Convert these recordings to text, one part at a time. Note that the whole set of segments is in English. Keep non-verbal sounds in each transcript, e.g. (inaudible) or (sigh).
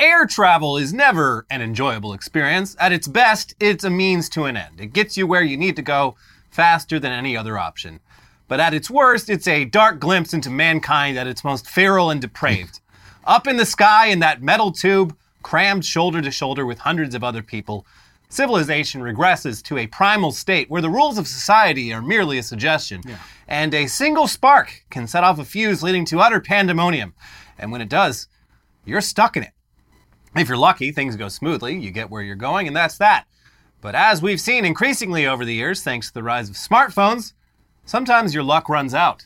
Air travel is never an enjoyable experience. At its best, it's a means to an end. It gets you where you need to go faster than any other option. But at its worst, it's a dark glimpse into mankind at its most feral and depraved. (laughs) Up in the sky in that metal tube, crammed shoulder to shoulder with hundreds of other people, civilization regresses to a primal state where the rules of society are merely a suggestion. And a single spark can set off a fuse leading to utter pandemonium. And when it does, you're stuck in it. If you're lucky, things go smoothly, you get where you're going, and that's that. But as we've seen increasingly over the years, thanks to the rise of smartphones, sometimes your luck runs out.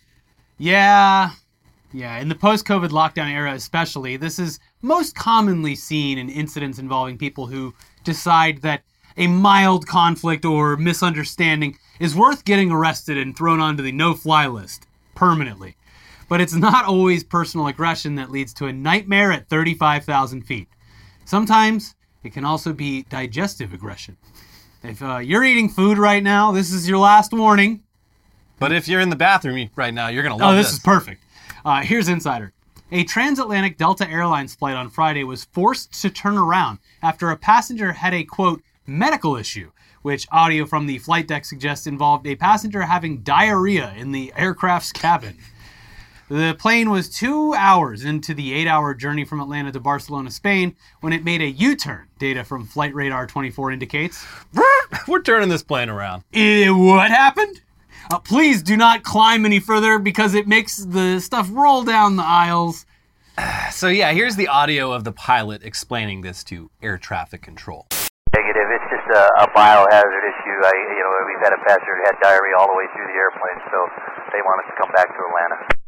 Yeah. Yeah, in the post COVID lockdown era, especially, this is most commonly seen in incidents involving people who decide that a mild conflict or misunderstanding is worth getting arrested and thrown onto the no fly list permanently. But it's not always personal aggression that leads to a nightmare at 35,000 feet. Sometimes it can also be digestive aggression. If uh, you're eating food right now, this is your last warning. But if you're in the bathroom right now, you're going to love Oh, this is perfect. Uh, here's Insider. A transatlantic Delta Airlines flight on Friday was forced to turn around after a passenger had a quote medical issue, which audio from the flight deck suggests involved a passenger having diarrhea in the aircraft's cabin. The plane was two hours into the eight hour journey from Atlanta to Barcelona, Spain, when it made a U turn. Data from Flight Radar 24 indicates. (laughs) We're turning this plane around. Eh, what happened? Uh, please do not climb any further because it makes the stuff roll down the aisles. (sighs) So, yeah, here's the audio of the pilot explaining this to air traffic control. Negative. It's just a, a biohazard issue. I, you know, we've had a passenger who had diarrhea all the way through the airplane, so they want us to come back to Atlanta.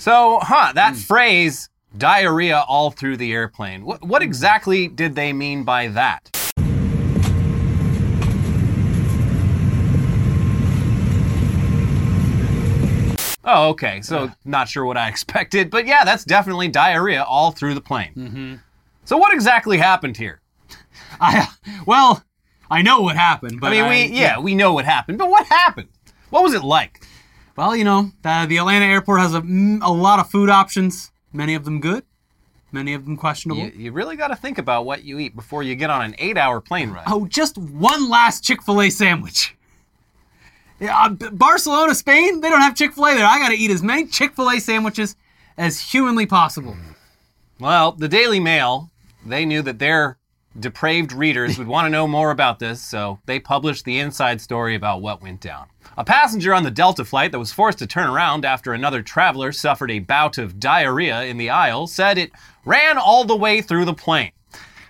So, huh, that phrase, diarrhea all through the airplane, what, what exactly did they mean by that? Oh, okay. So, not sure what I (laughs) expected, but yeah, that's definitely diarrhea all through the plane. Mm-hmm. So, what exactly happened here? (laughs) I well, I know what happened, but I mean, we yeah, we know what happened, but what happened? What was it like? Well, you know, the, the Atlanta airport has a, mm, a lot of food options. Many of them good, many of them questionable. You, you really got to think about what you eat before you get on an eight-hour plane ride. Oh, just one last Chick Fil A sandwich. Yeah, uh, Barcelona, Spain, they don't have Chick Fil A there. I got to eat as many Chick Fil A sandwiches as humanly possible. Well, the Daily Mail, they knew that their depraved readers would want to know more about this, so they published the inside story about what went down. A passenger on the Delta flight that was forced to turn around after another traveler suffered a bout of diarrhea in the aisle said it ran all the way through the plane.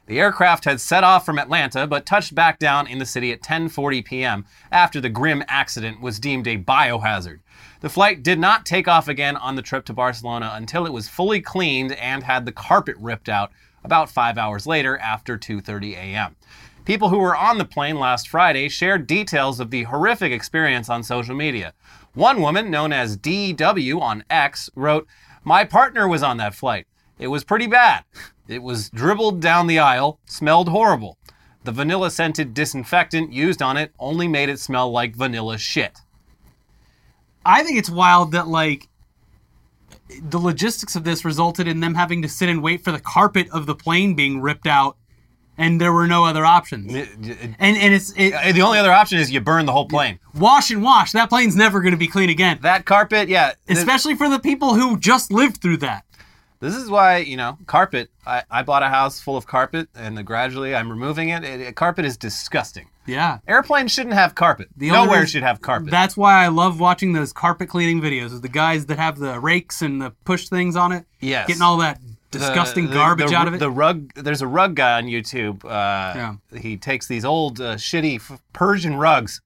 The aircraft had set off from Atlanta but touched back down in the city at 10:40 p.m. after the grim accident was deemed a biohazard. The flight did not take off again on the trip to Barcelona until it was fully cleaned and had the carpet ripped out about 5 hours later after 2:30 a.m. People who were on the plane last Friday shared details of the horrific experience on social media. One woman, known as DW on X, wrote, "My partner was on that flight. It was pretty bad. It was dribbled down the aisle, smelled horrible. The vanilla scented disinfectant used on it only made it smell like vanilla shit. I think it's wild that like the logistics of this resulted in them having to sit and wait for the carpet of the plane being ripped out, and there were no other options. And and it's it, Uh, The only other option is you burn the whole plane. wash and wash. That plane's never going to be clean again. That carpet, yeah. Especially for the people who just lived through that. This is why, you know, carpet. I, I bought a house full of carpet and gradually I'm removing it. Carpet is disgusting. Yeah. Airplanes shouldn't have carpet. The Nowhere should have carpet. That's why I love watching those carpet cleaning videos of the guys that have the rakes and the push things on it. Yes. Getting all that disgusting the- garbage the- out of it. The rug. There's a rug guy on YouTube. Uh, Yeah. He takes these old uh, shitty f- Persian rugs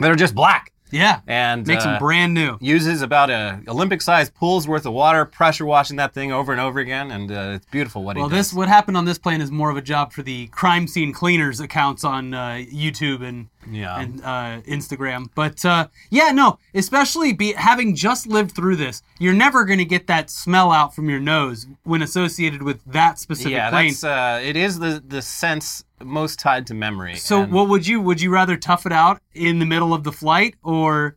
that are just black yeah. and Makes uh, them brand new. uses about a Olympic-sized pool's worth of water, pressure washing that thing over and over again, and uh, it's beautiful what Well, he does. Well, this what happened on this plane is more of a job for the crime scene cleaners accounts on uh, YouTube and Yeah. and uh, Instagram. But uh, yeah, no, especially be having just lived through this, you're never going to get that smell out from your nose when associated with that specific yeah, plane. that's uh, it is the the sense most tied to memory. so, and, what would you would you rather tough it out in the middle of the flight or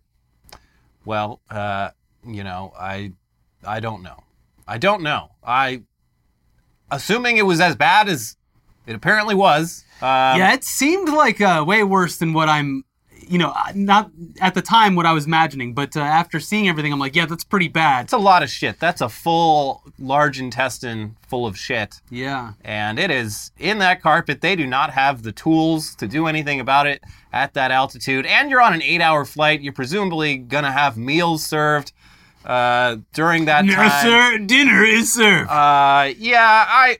well, uh, you know, I I don't know. I don't know. I assuming it was as bad as it apparently was. Um, yeah, it seemed like uh, way worse than what I'm, you know, uh, not at the time what I was imagining, but uh, after seeing everything, I'm like, yeah, that's pretty bad. It's a lot of shit. That's a full large intestine full of shit. Yeah. And it is in that carpet. They do not have the tools to do anything about it at that altitude. And you're on an eight hour flight. You're presumably going to have meals served uh, during that No, time. sir, dinner is served. Uh, yeah, I.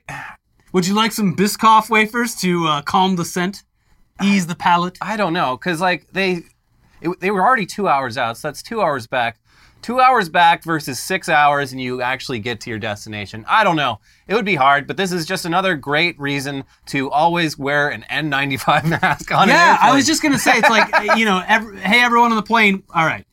Would you like some Biscoff wafers to uh, calm the scent, ease the palate? I don't know, cause like they, it, they were already two hours out, so that's two hours back. Two hours back versus six hours, and you actually get to your destination. I don't know. It would be hard, but this is just another great reason to always wear an N95 (laughs) mask on an Yeah, I was just gonna say it's like (laughs) you know, every, hey everyone on the plane. All right,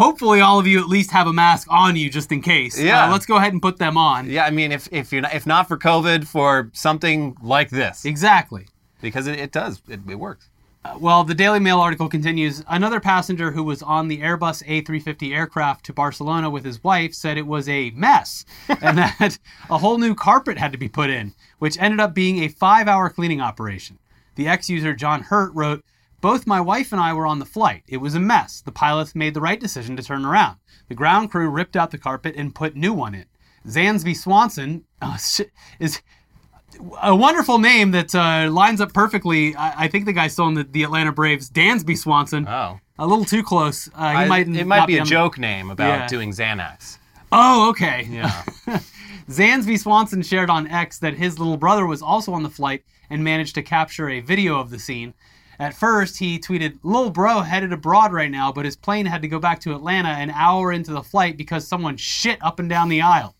hopefully all of you at least have a mask on you just in case. Yeah. Uh, let's go ahead and put them on. Yeah, I mean, if if you're not, if not for COVID, for something like this, Exactly. because it, it does, it, it works. Uh, well, the Daily Mail article continues. Another passenger who was on the Airbus A350 aircraft to Barcelona with his wife said it was a mess (laughs) and that a whole new carpet had to be put in, which ended up being a five hour cleaning operation. The ex user John Hurt wrote, Both my wife and I were on the flight. It was a mess. The pilots made the right decision to turn around. The ground crew ripped out the carpet and put new one in. Zansby Swanson (laughs) uh, is a wonderful name that uh, lines up perfectly. I, I think the guy still in the, the Atlanta Braves, Dansby Swanson. Oh, a little too close. Uh, he I- might it might be a on- joke name about Yeah. doing Xanax. Oh, okay. Yeah. (laughs) Zansby Swanson shared on X that his little brother was also on the flight and managed to capture a video of the scene. At first, he tweeted, Lil bro headed abroad right now, but his plane had to go back to Atlanta an hour into the flight because someone shit up and down the aisle.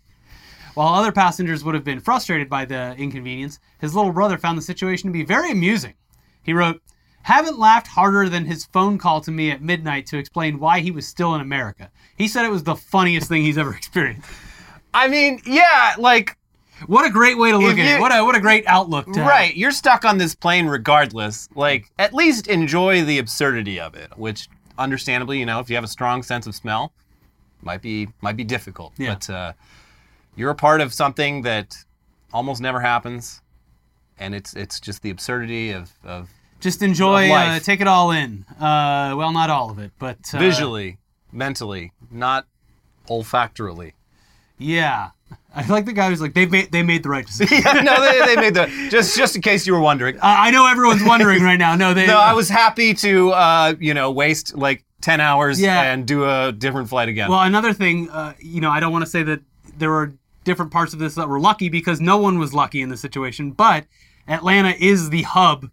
While other passengers would have been frustrated by the inconvenience, his little brother found the situation to be very amusing. He wrote, Haven't laughed harder than his phone call to me at midnight to explain why he was still in America. He said it was the funniest thing he's ever (laughs) experienced. I mean, yeah, like What a great way to look If at it. What a what a great outlook to have. Right, you're stuck on this plane regardless. Like, at least enjoy the absurdity of it, which, understandably, you know, if you have a strong sense of smell, might be might be difficult. Yeah. But uh, you're a part of something that almost never happens, and it's it's just the absurdity of, of Just enjoy, uh, take it all in. Uh, well, not all of it, but uh, visually, mentally, not olfactorily. Yeah, I like the guy who's like they made they made the right (laughs) decision. yeah, no, they, they made the just just in case you were wondering. Uh, I know everyone's wondering right now. No, they. No, I was happy to uh, you know waste like ten hours Yeah. and do a different flight again. Well, another thing, uh, you know, I don't want to say that there were different parts of this that were lucky because no one was lucky in this situation, but Atlanta is the hub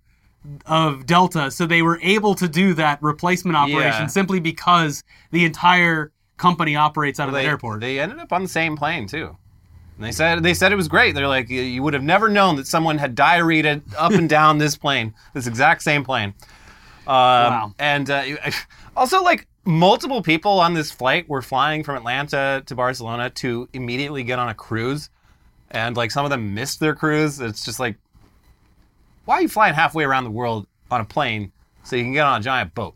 of Delta, so they were able to do that replacement operation Yeah. simply because the entire company operates out of they, that airport. They ended up on the same plane too. And they said they said it was great. They're like, you would have never known that someone had diarrhea up and down this plane, this exact same plane. Um, Wow. And uh, (laughs) also, like multiple people on this flight were flying from Atlanta to Barcelona to immediately get on a cruise, and like some of them missed their cruise. It's just like, why are you flying halfway around the world on a plane so you can get on a giant boat?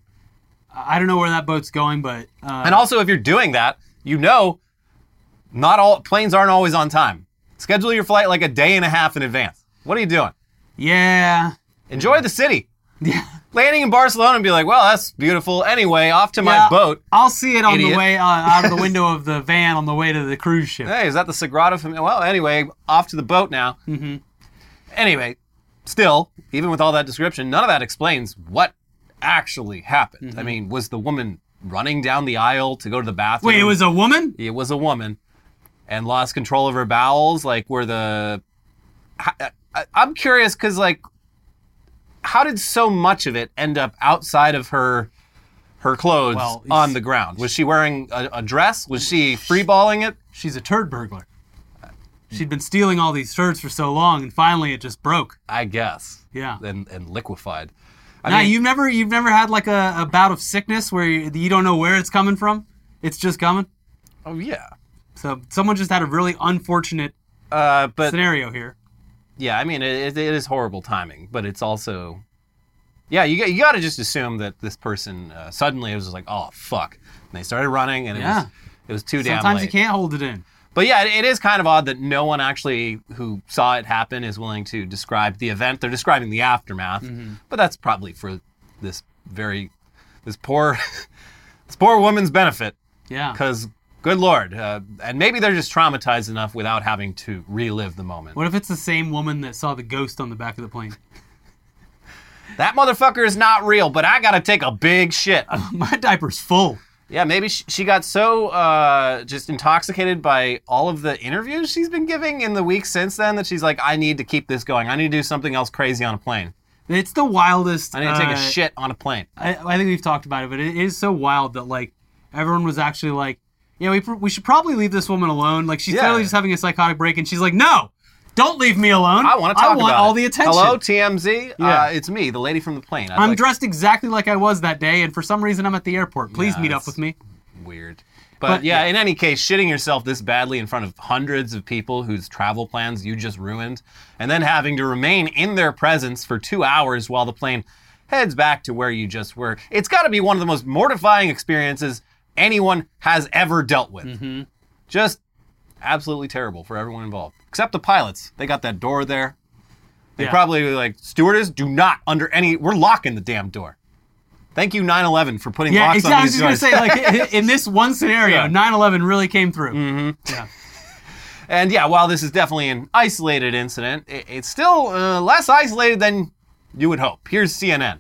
I don't know where that boat's going, but uh, And also, if you're doing that, you know, not all planes aren't always on time. Schedule your flight like a day and a half in advance. What are you doing? yeah, Enjoy the city. yeah. Landing in Barcelona and be like, well, that's beautiful. Anyway, off to my Yeah, boat. I'll see it on the way uh, out of the (laughs) window of the van on the way to the cruise ship. Hey, is that the Sagrada Familia? Well, anyway, off to the boat now. Mm-hmm. Anyway, still, even with all that description, none of that explains what actually happened. Mm-hmm. I mean, was the woman running down the aisle to go to the bathroom? Wait, it was a woman? it was a woman and lost control of her bowels like were the I, I- uh, uh, i'm curious because like how did so much of it end up outside of her her clothes Well, on the ground was she wearing a, a dress was she freeballing it She's a turd burglar. She'd been stealing all these turds for so long, and finally it just broke. i guess Yeah. and, and liquefied I now mean, you've never you've never had like a, a bout of sickness where you, you don't know where it's coming from. It's just coming. oh yeah So someone just had a really unfortunate uh, but scenario here. yeah i mean it, it is horrible timing but it's also yeah you, got- you got to just assume that this person uh, suddenly it was just like oh fuck and they started running and it Yeah. was it was too damn Sometimes you can't hold it in. But yeah, it, it is kind of odd that no one actually who saw it happen is willing to describe the event. They're describing the aftermath, but that's probably for this very this poor (laughs) this poor woman's benefit Yeah. because good lord, uh, and maybe they're just traumatized enough without having to relive the moment. What if it's the same woman that saw the ghost on the back of the plane? (laughs) That motherfucker is not real, but I gotta take a big shit. (laughs) My diaper's full. Yeah, maybe she, she got so uh, just intoxicated by all of the interviews she's been giving in the weeks since then that she's like, I need to keep this going. I need to do something else crazy on a plane. It's the wildest. I need to take uh, a shit on a plane. I, I think we've talked about it, but it is so wild that like everyone was actually like, yeah, we, pr- we should probably leave this woman alone. Like she's Yeah. clearly just having a psychotic break, and she's like, no, don't leave me alone. I want to talk I want all it. the attention. Hello, TMZ. Yeah. Uh, it's me, the lady from the plane. I'd I'm like- dressed exactly like I was that day, and for some reason I'm at the airport. Please Yeah, meet up with me. weird. But, But, yeah, yeah. in any case, shitting yourself this badly in front of hundreds of people whose travel plans you just ruined, and then having to remain in their presence for two hours while the plane heads back to where you just were. It's got to be one of the most mortifying experiences anyone has ever dealt with. Mm-hmm. Just absolutely terrible for everyone involved, except the pilots. They got that door there. They Yeah. probably were like, stewardess, do not under any. We're locking the damn door. Thank you, 9/11, for putting Yeah, locks exactly. I on was these just gonna say, like, in this one scenario, Yeah. 9/11 really came through. Mhm. Yeah. (laughs) And yeah, while this is definitely an isolated incident, i- it's still uh, less isolated than you would hope. Here's CNN.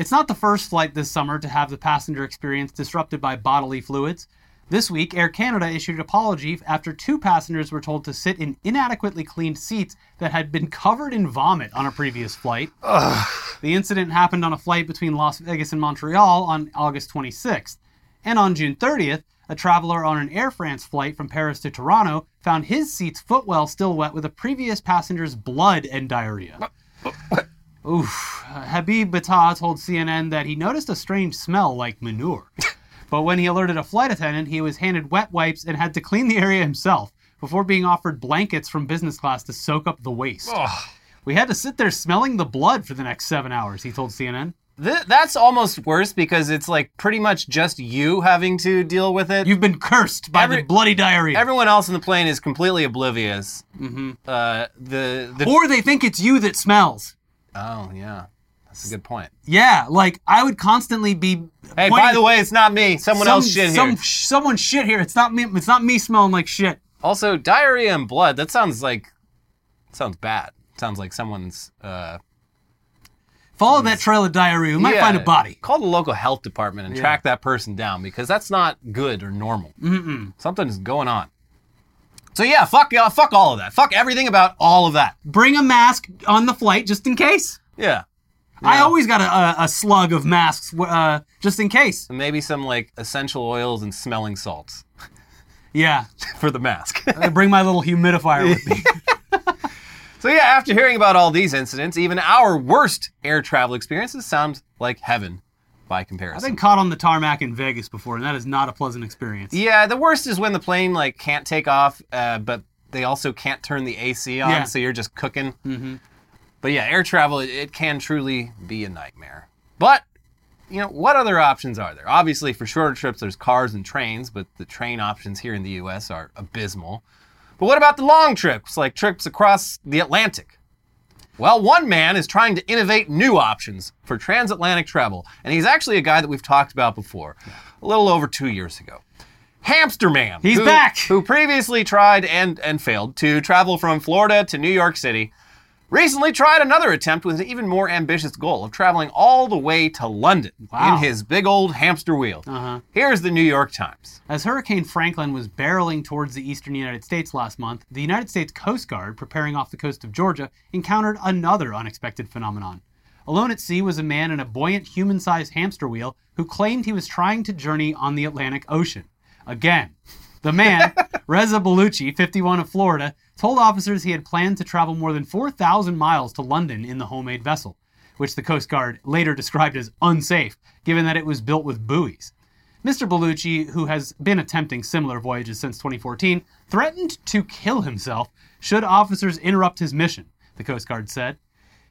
It's not the first flight this summer to have the passenger experience disrupted by bodily fluids. This week, Air Canada issued an apology after two passengers were told to sit in inadequately cleaned seats that had been covered in vomit on a previous flight. The incident happened on a flight between Las Vegas and Montreal on August 26th. And on June 30th, a traveler on an Air France flight from Paris to Toronto found his seat's footwell still wet with a previous passenger's blood and diarrhea. Oof. Habib Battah told CNN that he noticed a strange smell like manure. (laughs) but when he alerted a flight attendant, he was handed wet wipes and had to clean the area himself before being offered blankets from business class to soak up the waste. We had to sit there smelling the blood for the next seven hours, he told CNN. Th- that's almost worse because it's like pretty much just you having to deal with it. You've been cursed by Every- the bloody diarrhea. Everyone else in the plane is completely oblivious. hmm Uh, the the Or they think it's you that smells. Oh yeah, that's a good point. Yeah, like I would constantly be. Hey, by the way, it's not me. Someone some, else shit some, here. Someone shit here. It's not me. It's not me smelling like shit. Also, diarrhea and blood. That sounds like sounds bad. Sounds like someone's. Uh, Follow that trail of diarrhea. We might yeah, find a body. Call the local health department and Yeah. track that person down because that's not good or normal. Mm-mm. Something's going on. So yeah, fuck uh, fuck all of that. Fuck everything about all of that. Bring a mask on the flight just in case. Yeah. I always got a, a, a slug of masks uh, just in case. And maybe some like essential oils and smelling salts Yeah, (laughs) for the mask. I (laughs) bring my little humidifier with me. (laughs) so yeah, after hearing about all these incidents, even our worst air travel experiences sound like heaven by comparison. I've been caught on the tarmac in Vegas before, and that is not a pleasant experience. Yeah, the worst is when the plane like can't take off, uh, but they also can't turn the AC on, Yeah. so you're just cooking. hmm But yeah, air travel it, it can truly be a nightmare. But you know, what other options are there? Obviously, for shorter trips, there's cars and trains, but the train options here in the U.S. are abysmal. But what about the long trips, like trips across the Atlantic? Well, one man is trying to innovate new options for transatlantic travel, and he's actually a guy that we've talked about before, a little over two years ago. Hamster Man. He's who- back! Who previously tried and, and failed to travel from Florida to New York City, recently tried another attempt with an even more ambitious goal of traveling all the way to London Wow. in his big old hamster wheel. Uh-huh. Here's the New York Times. As Hurricane Franklin was barreling towards the eastern United States last month, the United States Coast Guard, preparing off the coast of Georgia, encountered another unexpected phenomenon. Alone at sea was a man in a buoyant human sized hamster wheel who claimed he was trying to journey on the Atlantic Ocean. Again, the man, (laughs) Reza Baluchi, 51 of Florida, told officers he had planned to travel more than 4,000 miles to London in the homemade vessel, which the Coast Guard later described as unsafe, given that it was built with buoys. Mr. Baluchi, who has been attempting similar voyages since 2014, threatened to kill himself should officers interrupt his mission, the Coast Guard said.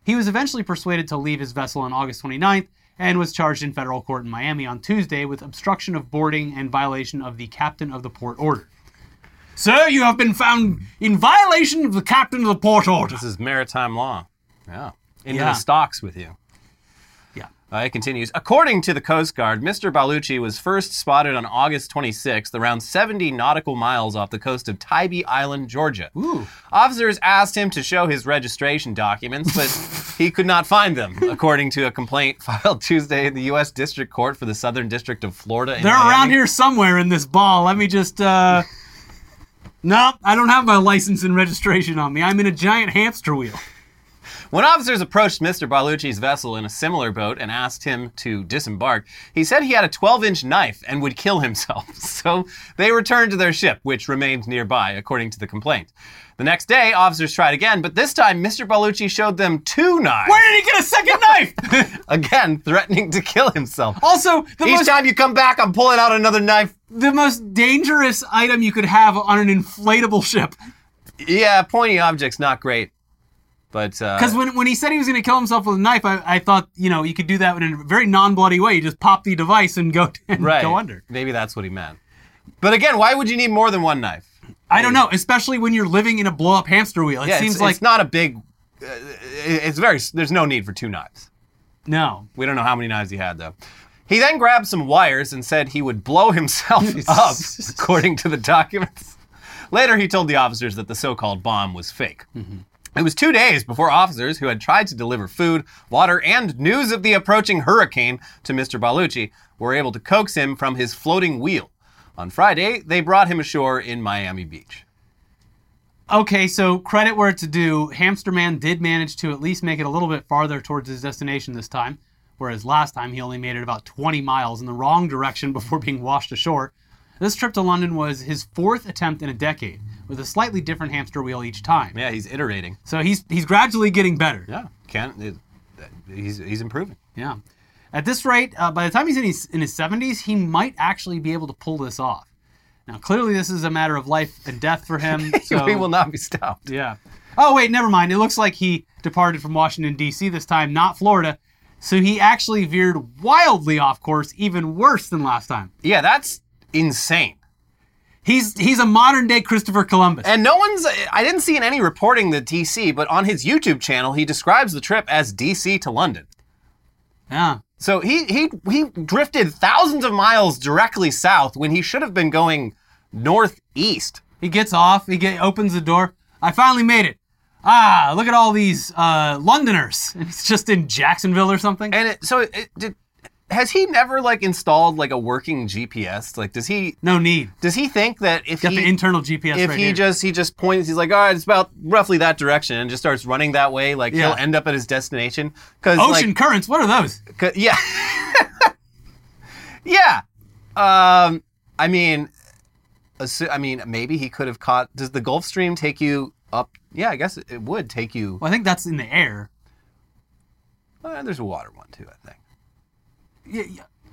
He was eventually persuaded to leave his vessel on August 29th and was charged in federal court in Miami on Tuesday with obstruction of boarding and violation of the captain of the port order. Sir, you have been found in violation of the captain of the port order. This is maritime law. Yeah. Into Yeah. the stocks with you. Yeah. Uh, it continues. According to the Coast Guard, Mr. Baluchi was first spotted on August 26th, around 70 nautical miles off the coast of Tybee Island, Georgia. Ooh. Officers asked him to show his registration documents, but (laughs) he could not find them, according to a complaint (laughs) filed Tuesday in the U.S. District Court for the Southern District of Florida. in They're Miami. around here somewhere in this ball. Let me just, uh. (laughs) No, I don't have my license and registration on me. I'm in a giant hamster wheel. When officers approached Mr. Baluchi's vessel in a similar boat and asked him to disembark, he said he had a 12 inch knife and would kill himself. (laughs) So they returned to their ship, which remained nearby, according to the complaint. The next day, officers tried again, but this time Mr. Baluchi showed them two knives. Where did he get a second (laughs) knife? Again, threatening to kill himself. also, the Each most, time you come back, I'm pulling out another knife. the most dangerous item you could have on an inflatable ship. Yeah, pointy objects, not great. But, uh, Because when, when he said he was going to kill himself with a knife, I, I thought, you know, you could do that in a very non bloody way. You just pop the device and go, (laughs) and right. go under. Maybe that's what he meant. But again, why would you need more than one knife? I don't know, especially when you're living in a blow up hamster wheel. It Yeah, seems it's, like. it's not a big. Uh, it's very. There's no need for two knives. no. We don't know how many knives he had though. He then grabbed some wires and said he would blow himself (laughs) up, according to the documents. Later, he told the officers that the so-called bomb was fake. It was two days before officers who had tried to deliver food, water, and news of the approaching hurricane to Mr. Baluchi were able to coax him from his floating wheel. On Friday, they brought him ashore in Miami Beach. Okay, so credit where it's due. Hamster Man did manage to at least make it a little bit farther towards his destination this time, whereas last time he only made it about 20 miles in the wrong direction (laughs) before being washed ashore. This trip to London was his fourth attempt in a decade, with a slightly different hamster wheel each time. Yeah, he's iterating. So he's he's gradually getting better. Yeah, can he's he's improving. Yeah. At this rate, uh, by the time he's in his in his 70s, he might actually be able to pull this off. Now, clearly, this is a matter of life and death for him. (laughs) So we will not be stopped. Yeah. Oh wait, never mind. It looks like he departed from Washington D.C. this time, not Florida. So he actually veered wildly off course, even worse than last time. Yeah, that's insane. He's he's a modern day Christopher Columbus. And no one's, I didn't see in any reporting the DC, but on his YouTube channel, he describes the trip as DC to London. yeah. So he, he, he drifted thousands of miles directly south when he should have been going northeast. He gets off. He get, opens the door. I finally made it. Ah, look at all these uh, Londoners. (laughs) It's just in Jacksonville or something. And it, so it, did, has he never like installed like a working GPS? Like, does he, no need. does he think that if Got he, the internal GPS if right he here. just he just points he's like all right it's about roughly that direction and just starts running that way like Yeah. he'll end up at his destination because Ocean currents. What are those? (laughs) yeah (laughs) yeah um i mean assu- i mean maybe he could have caught does the gulf stream take you up yeah i guess it it would take you Well, I think that's in the air. uh, there's a water one too i think Yeah.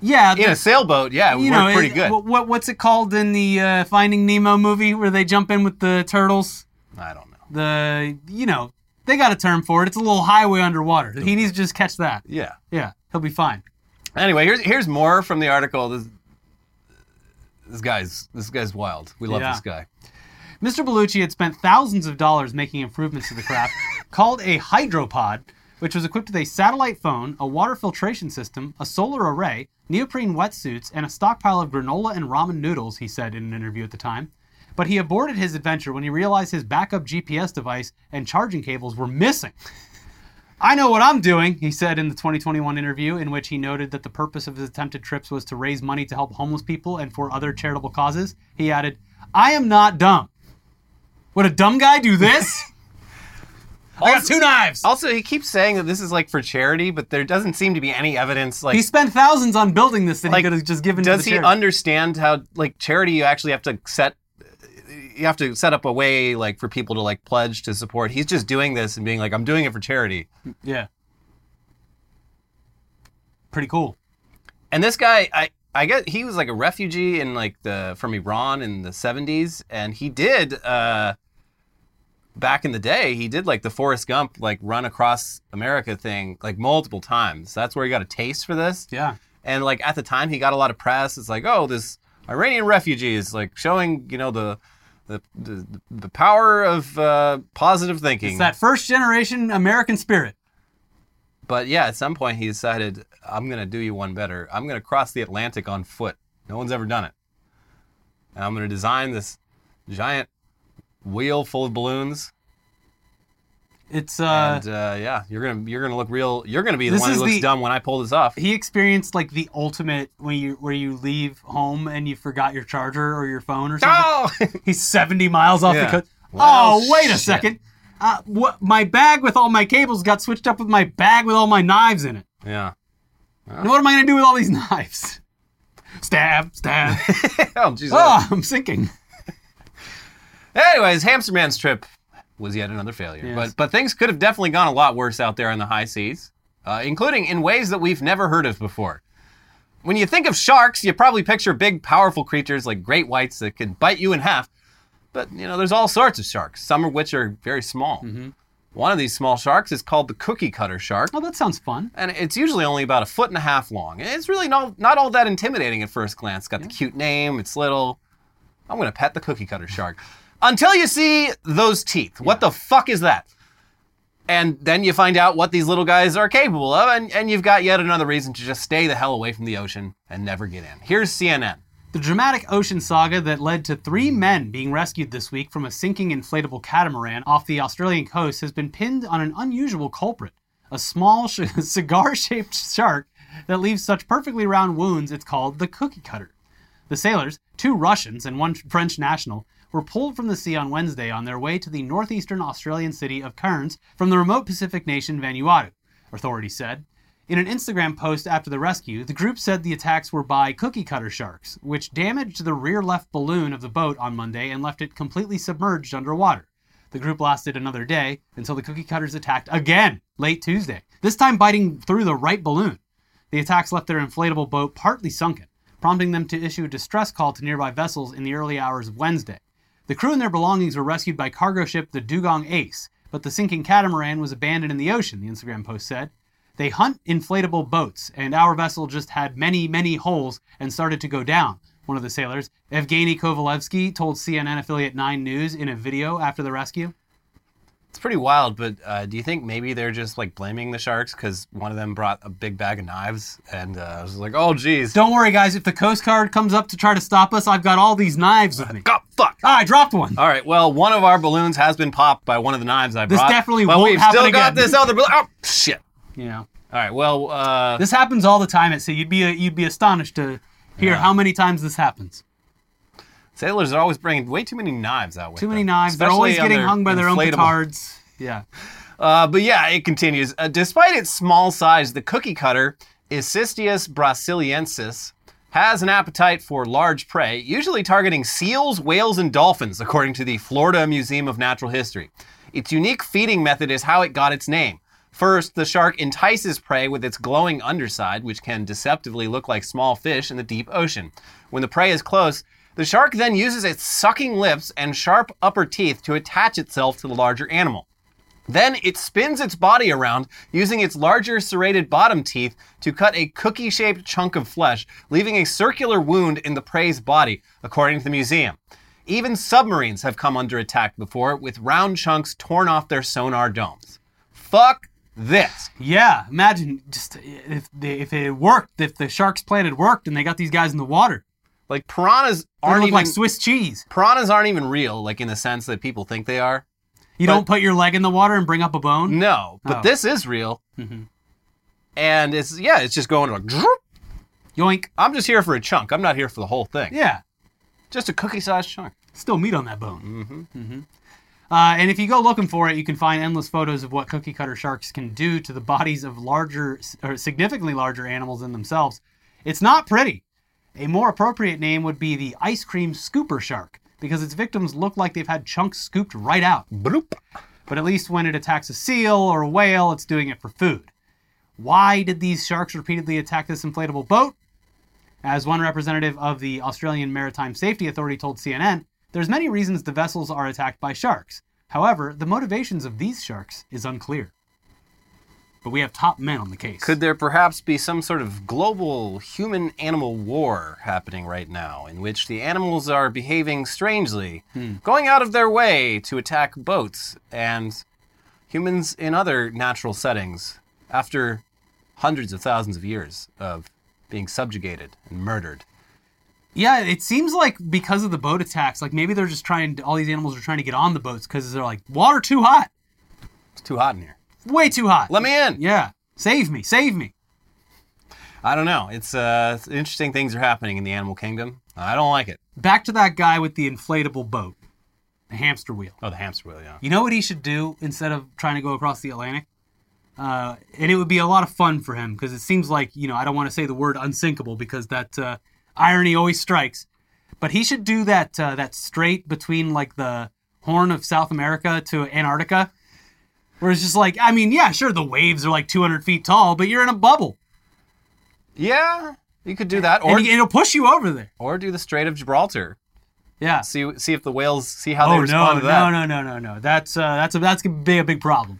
yeah, Yeah. in a sailboat yeah it you know, pretty it- good What, what what's it called in the uh, Finding Nemo movie where they jump in with the turtles? i don't know The you know they got a term for it. It's a little highway underwater. He needs to just catch that. yeah Yeah, he'll be fine. Anyway, here's here's more from the article. This this guy's this guy's wild. We love Yeah. this guy. Mr. Baluchi had spent thousands of dollars making improvements to the craft, (laughs) called a hydropod, which was equipped with a satellite phone, a water filtration system, a solar array, neoprene wetsuits, and a stockpile of granola and ramen noodles, he said in an interview at the time. But he aborted his adventure when he realized his backup GPS device and charging cables were missing. I know what I'm doing, he said in the 2021 interview, in which he noted that the purpose of his attempted trips was to raise money to help homeless people and for other charitable causes. He added, I am not dumb. Would a dumb guy do this? (laughs) I got two knives. Also, he keeps saying that this is like for charity, but there doesn't seem to be any evidence. Like, He spent thousands on building this that like he could have just given to does the he charity. understand how like charity? You actually have to set. You have to set up a way like for people to like pledge to support. He's just doing this and being like, "I'm doing it for charity." yeah. Pretty cool. And this guy, I I get he was like a refugee in like the from Iran in the 70s, and he did uh, back in the day. He did like the Forrest Gump like run across America thing like multiple times. That's where he got a taste for this. Yeah. And like at the time, he got a lot of press. It's like, oh, this Iranian refugee is like showing you know the The, the, the power of uh, positive thinking. It's that first generation American spirit. But yeah, at some point he decided, I'm going to do you one better. I'm going to cross the Atlantic on foot. No one's ever done it. And I'm going to design this giant wheel full of balloons. It's uh, and uh, yeah, you're gonna you're gonna look real. You're gonna be the one who looks the- dumb when I pull this off. he experienced like the ultimate when you where you leave home and you forgot your charger or your phone or something. Oh! (laughs) He's 70 miles off Yeah. the coast. Well, oh, wait a second. Uh, what? My bag with all my cables got switched up with my bag with all my knives in it. yeah. Now what am I gonna do with all these (laughs) knives? Stab, stab. (laughs) oh, Jesus. oh, I'm sinking. Anyways, Hamster Man's trip was yet another failure. Yes. But but things could have definitely gone a lot worse out there in the high seas, uh, including in ways that we've never heard of before. When you think of sharks, you probably picture big, powerful creatures like great whites that can bite you in half. But you know, there's all sorts of sharks. Some of which are very small. One of these small sharks is called the cookie cutter shark. Oh, that sounds fun. And it's usually only about a foot and a half long. It's really not, not all that intimidating at first glance. It's got the cute name, it's little. I'm going to pet the cookie cutter shark. Until you see those teeth. What the fuck is that? And then you find out what these little guys are capable of, and, and you've got yet another reason to just stay the hell away from the ocean and never get in. Here's CNN. The dramatic ocean saga that led to three men being rescued this week from a sinking inflatable catamaran off the Australian coast has been pinned on an unusual culprit a small, (laughs) sh- cigar shaped shark that leaves such perfectly round wounds it's called the cookie cutter. The sailors, two Russians and one French national, were pulled from the sea on Wednesday on their way to the northeastern Australian city of Cairns from the remote Pacific nation Vanuatu, authorities said. In an Instagram post after the rescue, the group said the attacks were by cookie cutter sharks, which damaged the rear left balloon of the boat on Monday and left it completely submerged underwater. The group lasted another day until the cookie cutters attacked again late Tuesday, this time biting through the right balloon. The attacks left their inflatable boat partly sunken, prompting them to issue a distress call to nearby vessels in the early hours of Wednesday. The crew and their belongings were rescued by cargo ship the Dugong Ace, but the sinking catamaran was abandoned in the ocean, the Instagram post said. They hunt inflatable boats, and our vessel just had many, many holes and started to go down, one of the sailors, Evgeny Kovalevsky, told CNN affiliate 9 News in a video after the rescue. It's pretty wild, but uh, do you think maybe they're just like blaming the sharks because one of them brought a big bag of knives and uh, I was like, oh, geez. Don't worry, guys, if the Coast Guard comes up to try to stop us, I've got all these knives with me. God, fuck. Ah, I dropped one. All right. Well, one of our balloons has been popped by one of the knives I This brought. definitely but won't we've happen still got again. this other balloon. Oh shit! You know, All right. Well, uh, this happens all the time at sea. You'd be you'd be astonished to hear how many times this happens. Sailors are always bringing way too many knives out with Too many them, knives. They're always getting hung by their own petards. (laughs) Yeah. Uh, but yeah, it continues. Uh, despite its small size, the cookie cutter, Isistius brasiliensis, has an appetite for large prey, usually targeting seals, whales, and dolphins, according to the Florida Museum of Natural History. Its unique feeding method is how it got its name. First, the shark entices prey with its glowing underside, which can deceptively look like small fish in the deep ocean. When the prey is close, the shark then uses its sucking lips and sharp upper teeth to attach itself to the larger animal. Then it spins its body around using its larger serrated bottom teeth to cut a cookie shaped chunk of flesh, leaving a circular wound in the prey's body, according to the museum. Even submarines have come under attack before, with round chunks torn off their sonar domes. Fuck this. Yeah. Imagine just if they, if it worked, if the shark's plan had worked, and they got these guys in the water. Like piranhas aren't even like Swiss cheese. piranhas aren't even real, like in the sense that people think they are. You But- don't put your leg in the water and bring up a bone. No, but Oh. this is real. Mhm. And it's yeah, it's just going like. droop. Yoink. I'm just here for a chunk. I'm not here for the whole thing. Yeah. Just a cookie-sized chunk. Still meat on that bone. Mm-hmm. Uh, and if you go looking for it, you can find endless photos of what cookie cutter sharks can do to the bodies of larger or significantly larger animals than themselves. It's not pretty. A more appropriate name would be the ice cream scooper shark because its victims look like they've had chunks scooped right out. Bloop. But at least when it attacks a seal or a whale, it's doing it for food. Why did these sharks repeatedly attack this inflatable boat? As one representative of the Australian Maritime Safety Authority told CNN, there's many reasons the vessels are attacked by sharks. However, the motivations of these sharks is unclear. But we have top men on the case. Could there perhaps be some sort of global human animal war happening right now in which the animals are behaving strangely, hmm. going out of their way to attack boats and humans in other natural settings after hundreds of thousands of years of being subjugated and murdered? Yeah, it seems like because of the boat attacks, like maybe they're just trying. All these animals are trying to get on the boats because they're like water too hot, It's too hot in here. Way too hot. Let me in. Yeah, save me, save me. I don't know. It's uh, interesting things are happening in the animal kingdom. I don't like it. Back to that guy with the inflatable boat, the hamster wheel. Oh, the hamster wheel, yeah. You know what he should do instead of trying to go across the Atlantic? Uh, and it would be a lot of fun for him because it seems like, you know, I don't want to say the word unsinkable because that uh, irony always strikes. But he should do that uh, that straight between like the Horn of South America to Antarctica, where it's just like, I mean, yeah, sure, the waves are like 200 feet tall, but you're in a bubble, Yeah, you could do that, or and it'll push you over there. or do the Strait of Gibraltar. Yeah. See see if the whales see how they Oh no, respond no, to that. no, no, no, no. No. That's uh, that's a that's gonna be a big problem.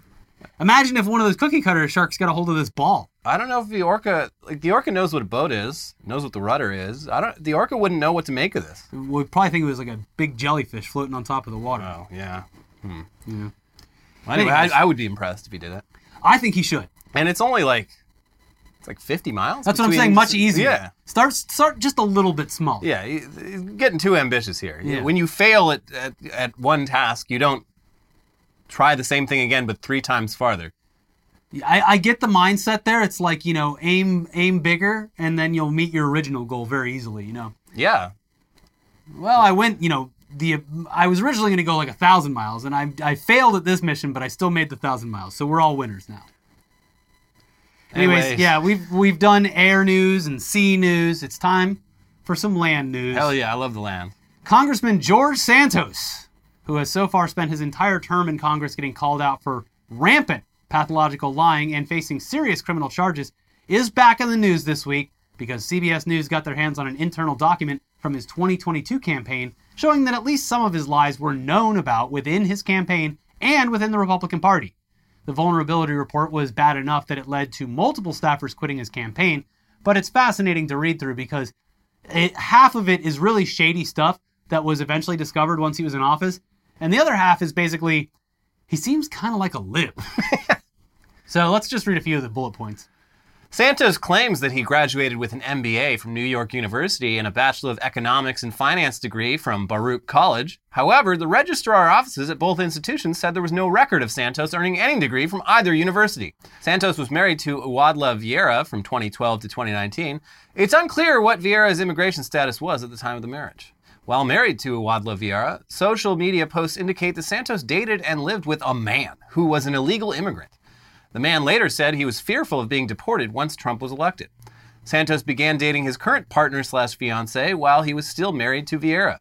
Imagine if one of those cookie cutter sharks got a hold of this ball. I don't know if the orca like the orca knows what a boat is, knows what the rudder is. I don't. The orca wouldn't know what to make of this. We probably think it was like a big jellyfish floating on top of the water. Oh yeah. Hmm. Yeah. Anyway, I, I would be impressed if he did it. I think he should. And it's only like it's like 50 miles. That's what I'm saying. Much easier. Yeah. Start start just a little bit small. Yeah, you- getting too ambitious here. Yeah. When you fail at, at at one task, you don't try the same thing again, but three times farther. I, I get the mindset there. It's like you know, aim aim bigger, and then you'll meet your original goal very easily. You know. Yeah. Well, I went. You know, the I was originally going to go like a thousand miles, and I I failed at this mission, but I still made the thousand miles. So we're all winners now. Anyways, Anyways. yeah, we've we've done air news and sea news. It's time for some land news. Hell yeah, I love the land. Congressman George Santos, who has so far spent his entire term in Congress getting called out for rampant pathological lying and facing serious criminal charges, is back in the news this week because CBS News got their hands on an internal document from his 2022 campaign showing that at least some of his lies were known about within his campaign and within the Republican Party. The vulnerability report was bad enough that it led to multiple staffers quitting his campaign, but it's fascinating to read through because it, half of it is really shady stuff that was eventually discovered once he was in office, and the other half is basically he seems kind of like a lib. (laughs) so let's just read a few of the bullet points. Santos claims that he graduated with an MBA from New York University and a Bachelor of Economics and Finance degree from Baruch College. However, the registrar offices at both institutions said there was no record of Santos earning any degree from either university. Santos was married to Uadla Vieira from 2012 to 2019. It's unclear what Vieira's immigration status was at the time of the marriage. While married to Uadla Vieira, social media posts indicate that Santos dated and lived with a man who was an illegal immigrant. The man later said he was fearful of being deported once Trump was elected. Santos began dating his current partner slash fiance while he was still married to Vieira.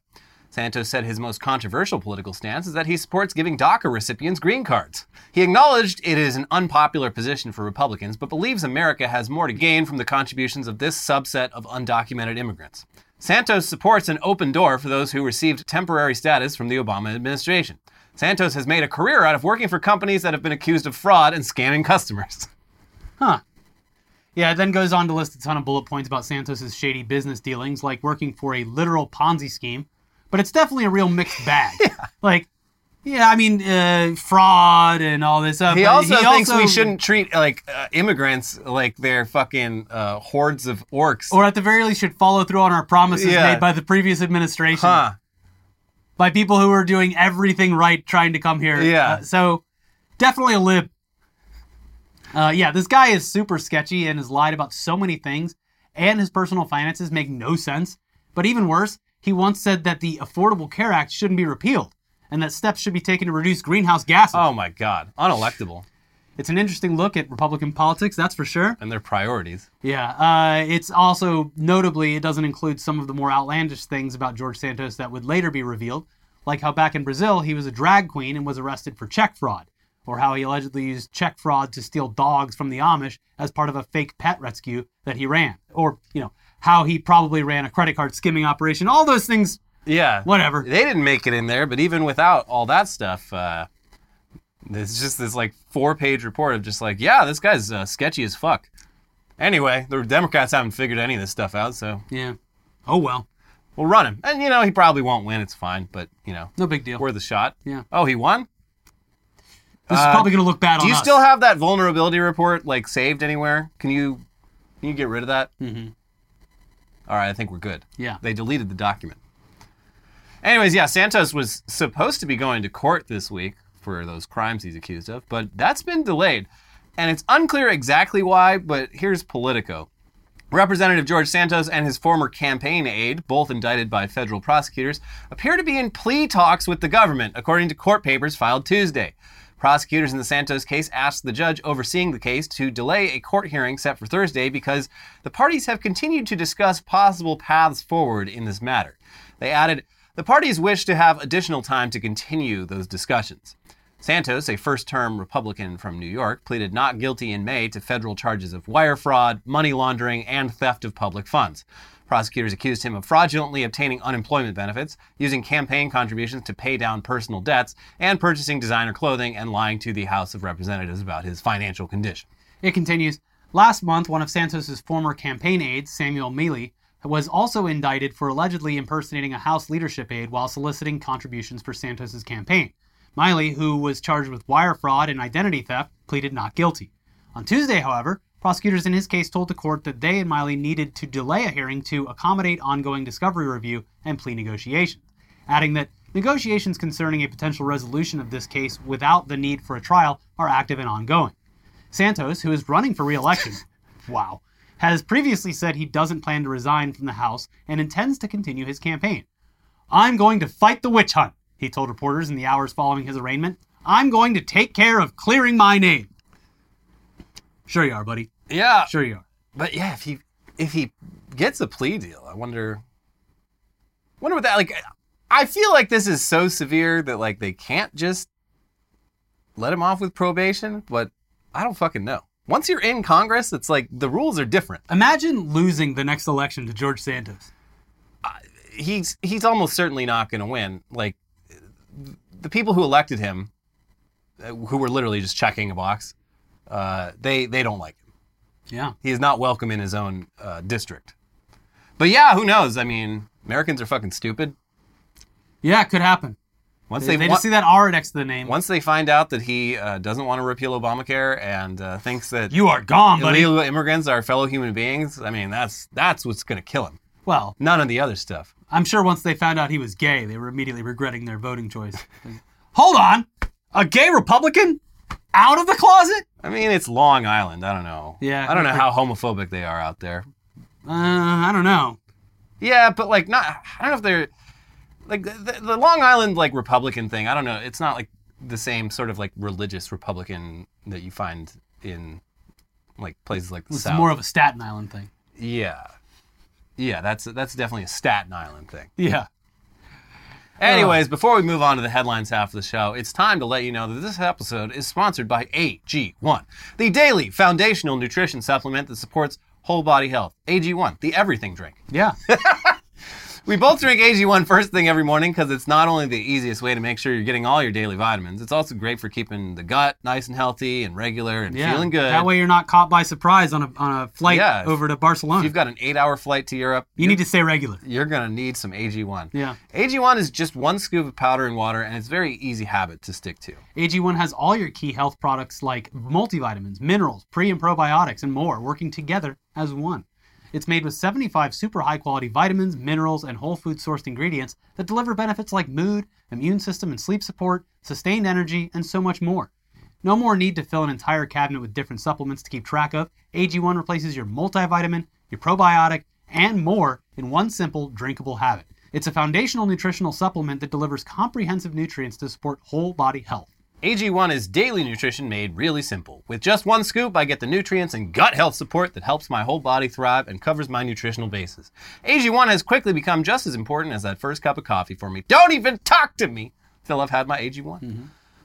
Santos said his most controversial political stance is that he supports giving DACA recipients green cards. He acknowledged it is an unpopular position for Republicans, but believes America has more to gain from the contributions of this subset of undocumented immigrants. Santos supports an open door for those who received temporary status from the Obama administration. Santos has made a career out of working for companies that have been accused of fraud and scamming customers. Huh. Yeah, it then goes on to list a ton of bullet points about Santos's shady business dealings, like working for a literal Ponzi scheme. But it's definitely a real mixed bag. (laughs) yeah. Like, yeah, I mean, uh, fraud and all this stuff. He also thinks also- we shouldn't treat like uh, immigrants like they're fucking uh, hordes of orcs. or at the very least, should follow through on our promises Yeah. made by the previous administration, huh? By people who are doing everything right, trying to come here. Yeah. Uh, so, definitely a lib. Uh, yeah, this guy is super sketchy and has lied about so many things, and his personal finances make no sense. But even worse, he once said that the Affordable Care Act shouldn't be repealed, and that steps should be taken to reduce greenhouse gases. Oh my god, unelectable. It's an interesting look at Republican politics, that's for sure. And their priorities. Yeah, uh, it's also notably it doesn't include some of the more outlandish things about George Santos that would later be revealed, like how back in Brazil he was a drag queen and was arrested for check fraud, or how he allegedly used check fraud to steal dogs from the Amish as part of a fake pet rescue that he ran, or you know how he probably ran a credit card skimming operation. All those things, Yeah. whatever. They didn't make it in there, but even without all that stuff, uh, It's just this like four page report of just like, yeah, this guy's uh, sketchy as fuck. Anyway, the Democrats haven't figured any of this stuff out, so Yeah. Oh well. we'll run him. And you know, he probably won't win. It's fine, but you know, No big deal. worth a shot. Yeah. Oh, he won. This Uh, is probably going to look bad Do you us. still have that vulnerability report like saved anywhere? Can you can you get rid of that? Mm-hmm. All right, I think we're good. Yeah. They deleted the document. Anyways, yeah, Santos was supposed to be going to court this week for those crimes he's accused of, but that's been delayed. And it's unclear exactly why, but here's Politico. Representative George Santos and his former campaign aide, both indicted by federal prosecutors, appear to be in plea talks with the government, according to court papers filed Tuesday. Prosecutors in the Santos case asked the judge overseeing the case to delay a court hearing set for Thursday because the parties have continued to discuss possible paths forward in this matter. They added, the parties wish to have additional time to continue those discussions. Santos, a first term Republican from New York, pleaded not guilty in May to federal charges of wire fraud, money laundering, and theft of public funds. Prosecutors accused him of fraudulently obtaining unemployment benefits, using campaign contributions to pay down personal debts, and purchasing designer clothing and lying to the House of Representatives about his financial condition. It continues. Last month, one of Santos's former campaign aides, Samuel Miele, was also indicted for allegedly impersonating a House leadership aide while soliciting contributions for Santos's campaign. Miele, who was charged with wire fraud and identity theft, pleaded not guilty. On Tuesday, however, prosecutors in his case told the court that they and Miele needed to delay a hearing to accommodate ongoing discovery review and plea negotiations, adding that negotiations concerning a potential resolution of this case without the need for a trial are active and ongoing. Santos, who is running for re-election, (laughs) wow, has previously said he doesn't plan to resign from the House and intends to continue his campaign. I'm going to fight the witch hunt, he told reporters in the hours following his arraignment. I'm going to take care of clearing my name. Sure you are, buddy. Yeah, Sure you are. but yeah, if he if he gets a plea deal, I wonder wonder what that like. I feel like this is so severe that like they can't just let him off with probation, but I don't fucking know. Once you're in Congress, it's like the rules are different. Imagine losing the next election to George Santos. He's he's almost certainly not going to win. Like the people who elected him, uh, who were literally just checking a box, uh, they they don't like him. Yeah. He is not welcome in his own uh, district. But yeah, who knows? I mean, Americans are fucking stupid. Yeah, it could happen. Once They, they, they wa- see that R next to the name. once they find out that he uh, doesn't want to repeal Obamacare and uh, thinks that You are gone, buddy. illegal immigrants are fellow human beings, I mean, that's that's what's going to kill him. Well, None of the other stuff. I'm sure once they found out he was gay, they were immediately regretting their voting choice. Hold on, a gay Republican out of the closet? I mean, it's Long Island. I don't know. Yeah, I don't know how homophobic they are out there. Uh, I don't know. Yeah, but like not. I don't know if they're like the, the Long Island like Republican thing. I don't know. It's not like the same sort of like religious Republican that you find in like places like the South. It's South. more of a Staten Island thing. yeah, yeah. That's that's definitely a Staten Island thing. Yeah. Anyways, before we move on to the headlines half of the show, it's time to let you know that this episode is sponsored by AG1, the daily foundational nutrition supplement that supports whole body health. AG1, the everything drink. Yeah. (laughs) We both drink AG1 first thing every morning because it's not only the easiest way to make sure you're getting all your daily vitamins, it's also great for keeping the gut nice and healthy and regular and Yeah. feeling good. That way you're not caught by surprise on a, on a flight Yeah, over to Barcelona. if you've got an eight hour flight to Europe, you need to stay regular. you're going to need some AG1. Yeah. AG1 is just one scoop of powder and water, and it's a very easy habit to stick to. AG1 has all your key health products like multivitamins, minerals, pre and probiotics, and more working together as one. It's made with 75 super high quality vitamins, minerals, and whole food sourced ingredients that deliver benefits like mood, immune system and sleep support, sustained energy, and so much more. No more need to fill an entire cabinet with different supplements to keep track of. AG1 replaces your multivitamin, your probiotic, and more in one simple drinkable habit. It's a foundational nutritional supplement that delivers comprehensive nutrients to support whole body health. AG1 is daily nutrition made really simple. With just one scoop, I get the nutrients and gut health support that helps my whole body thrive and covers my nutritional bases. AG1 has quickly become just as important as that first cup of coffee for me. Don't even talk to me till I've had my AG1. Mm-hmm.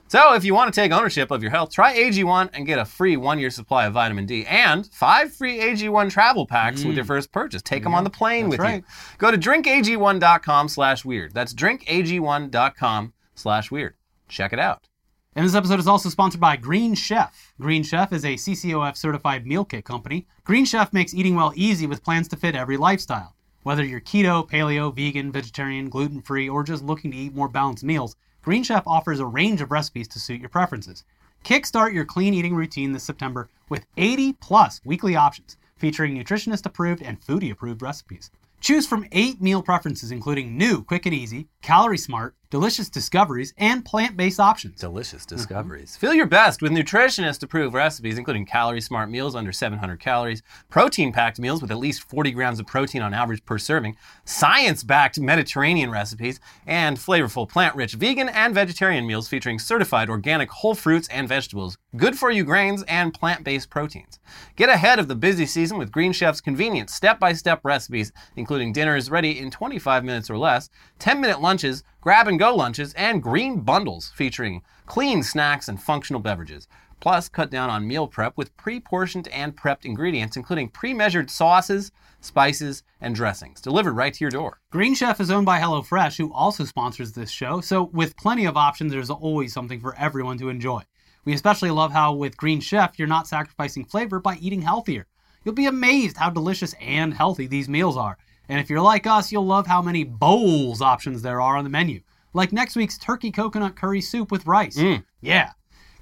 So, if you want to take ownership of your health, try AG1 and get a free one year supply of vitamin D and five free AG1 travel packs with your mm. first purchase. Take them on the plane with right. you. Go to drinkag1.com slash weird. That's drinkag1.com slash weird. Check it out. And this episode is also sponsored by Green Chef. Green Chef is a CCOF certified meal kit company. Green Chef makes eating well easy with plans to fit every lifestyle. Whether you're keto, paleo, vegan, vegetarian, gluten free, or just looking to eat more balanced meals, Green Chef offers a range of recipes to suit your preferences. Kickstart your clean eating routine this September with 80 plus weekly options featuring nutritionist approved and foodie approved recipes. Choose from eight meal preferences, including new, quick and easy, calorie smart, delicious discoveries, and plant based options. Delicious mm-hmm. discoveries. Feel your best with nutritionist approved recipes, including calorie smart meals under 700 calories, protein packed meals with at least 40 grams of protein on average per serving, science backed Mediterranean recipes, and flavorful plant rich vegan and vegetarian meals featuring certified organic whole fruits and vegetables, good for you grains, and plant based proteins. Get ahead of the busy season with Green Chef's convenient step by step recipes, including dinners ready in 25 minutes or less, 10 minute lunches, grab and go lunches, and green bundles featuring clean snacks and functional beverages. Plus, cut down on meal prep with pre portioned and prepped ingredients, including pre measured sauces, spices, and dressings, delivered right to your door. Green Chef is owned by HelloFresh, who also sponsors this show, so with plenty of options, there's always something for everyone to enjoy. We especially love how with Green Chef, you're not sacrificing flavor by eating healthier. You'll be amazed how delicious and healthy these meals are. And if you're like us, you'll love how many bowls options there are on the menu. Like next week's turkey coconut curry soup with rice. Yeah.